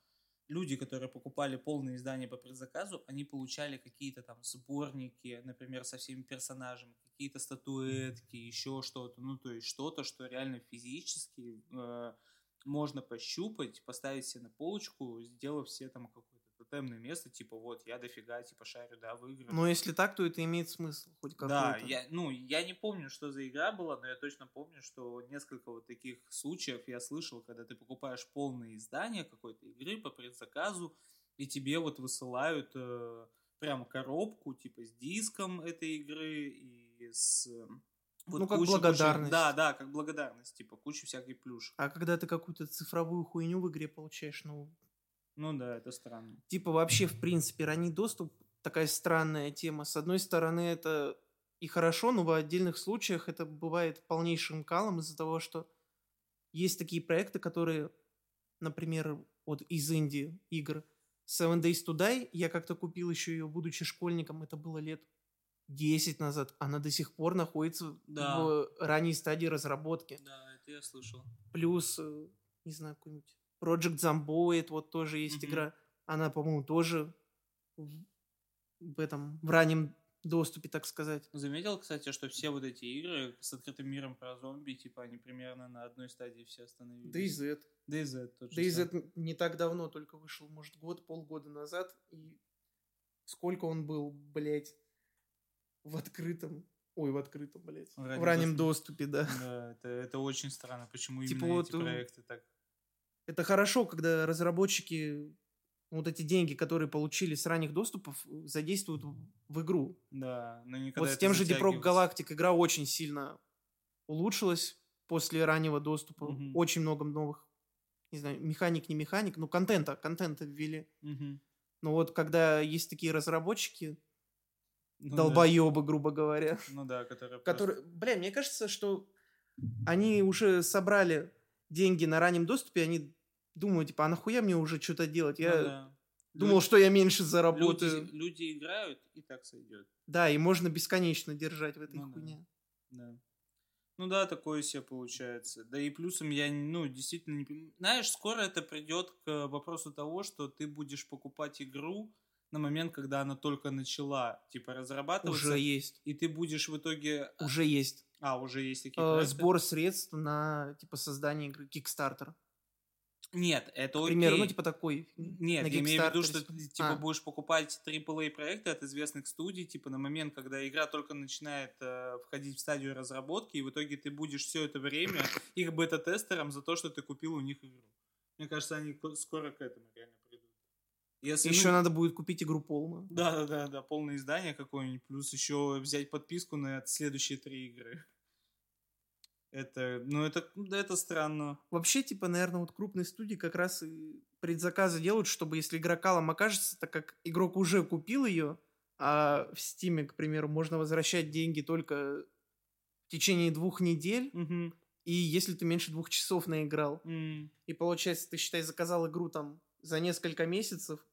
люди, которые покупали полное издание по предзаказу, они получали какие-то там сборники, например, со всеми персонажами, какие-то статуэтки, еще что-то, ну то есть что-то, что реально физически э, можно пощупать, поставить себе на полочку, сделав себе там какое-то тотемное место, типа вот я дофига типа шарю, да, в играх. Но если так, то это имеет смысл хоть какой-то. Да, я, ну, я не помню, что за игра была, но я точно помню, что несколько вот таких случаев я слышал, когда ты покупаешь полное издание какой-то игры по предзаказу, и тебе вот высылают э, прям коробку, типа, с диском этой игры и с... э, Ну, как благодарность. Да, да, как благодарность, типа, кучу всякой плюшек. А когда ты какую-то цифровую хуйню в игре получаешь, ну, Ну да, это странно. типа вообще, в принципе, ранний доступ такая странная тема. С одной стороны, это и хорошо, но в отдельных случаях это бывает полнейшим калом из-за того, что есть такие проекты, которые, например, вот из Индии игр Seven Days to Die, я как-то купил еще ее, будучи школьником, это было лет 10 назад, она до сих пор находится Да. в ранней стадии разработки. Да, это я слышал. Плюс, э, не знаю, какой-нибудь Project Zomboid, вот тоже есть Мгм. игра. Она, по-моему, тоже в, в этом, в раннем доступе, так сказать. Заметил, кстати, что все вот эти игры с открытым миром про зомби, типа, они примерно на одной стадии все остановились. DayZ. DayZ тот же DayZ самый. н- не так давно только вышел, может, год, полгода назад. И сколько он был, блядь, в открытом... Ой, в открытом, блядь. В В раннем раннем доступе, да. Да, это, это очень странно, почему Типа именно вот, эти проекты так... Это хорошо, когда разработчики вот эти деньги, которые получили с ранних доступов, задействуют в- игру. Да, но никогда Вот с тем же Deep Rock. Galactic игра очень сильно улучшилась после раннего доступа. Мгм. Очень много новых, не знаю, механик, не механик, ну, контента, контента ввели. Мгм. Но вот когда есть такие разработчики, Ну да. долбоебы, грубо говоря, Ну да, которые... которые, бля, мне кажется, что они уже собрали деньги на раннем доступе, они думают, типа, а нахуя мне уже что-то делать? просто- Я Ну да. думал, Люди- что я меньше заработаю. Люди, люди играют, и так сойдет. Да, и можно бесконечно держать в этой Ну да. хуйне. Да. Ну да, такое себе получается. Да и плюсом я, ну, действительно не Знаешь, скоро это придет к вопросу того, что ты будешь покупать игру на момент, когда она только начала, типа, разрабатываться. Уже есть. И ты будешь в итоге... Уже есть. А, уже есть такие Э, проекты? сбор средств на типа создание игры Kickstarter. Нет, это К окей. примеру, ну типа такой. Нет, я имею в виду, что ты типа А. будешь покупать AAA проекты от известных студий, типа на момент, когда игра только начинает э, входить в стадию разработки, и в итоге ты будешь все это время их бета-тестером за то, что ты купил у них игру. Мне кажется, они ко- скоро к этому реально придут. Если, Еще ну, надо будет купить игру полную. Да, да, да, да, полное издание какое-нибудь, плюс еще взять подписку на следующие три игры. Это, ну это, да, это странно. Вообще, типа, наверное, вот крупные студии как раз и предзаказы делают, чтобы если игра калом окажется, так как игрок уже купил ее, а в Стиме, к примеру, можно возвращать деньги только в течение двух недель, Мгм. И если ты меньше двух часов наиграл, М, и получается, ты, считай, заказал игру там за несколько месяцев,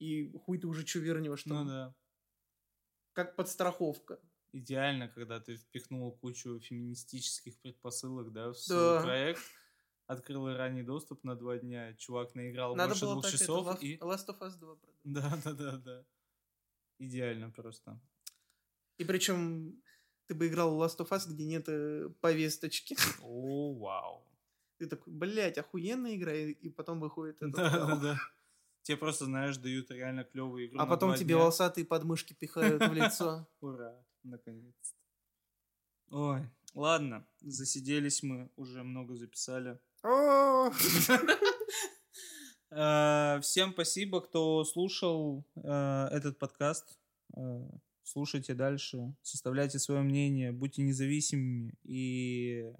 и хуй ты уже что вернешь Ну там. да. Как подстраховка. Идеально, когда ты впихнул кучу феминистических предпосылок, да, в свой Да. проект, открыл ранний доступ на два дня, чувак наиграл Надо больше было двух так это, часов Last, и... Last of Us 2 продать. Да, да, да, да. Идеально просто. И причем ты бы играл Last of Us, где нет э, повесточки. О, вау. Ты такой, блядь, охуенная игра, и, и потом выходит это. Да, да, да. Тебе просто, знаешь, дают реально клевую игру А потом тебе дня. волосатые подмышки пихают в лицо. Ура, наконец-то. Ой, ладно, засиделись мы, уже много записали. Э, Всем спасибо, кто слушал э, этот подкаст. Э, Слушайте дальше, составляйте свое мнение, будьте независимыми и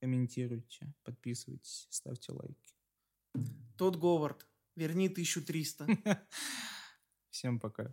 комментируйте, подписывайтесь, ставьте лайки. Тот Говард, верни 1300. Всем пока.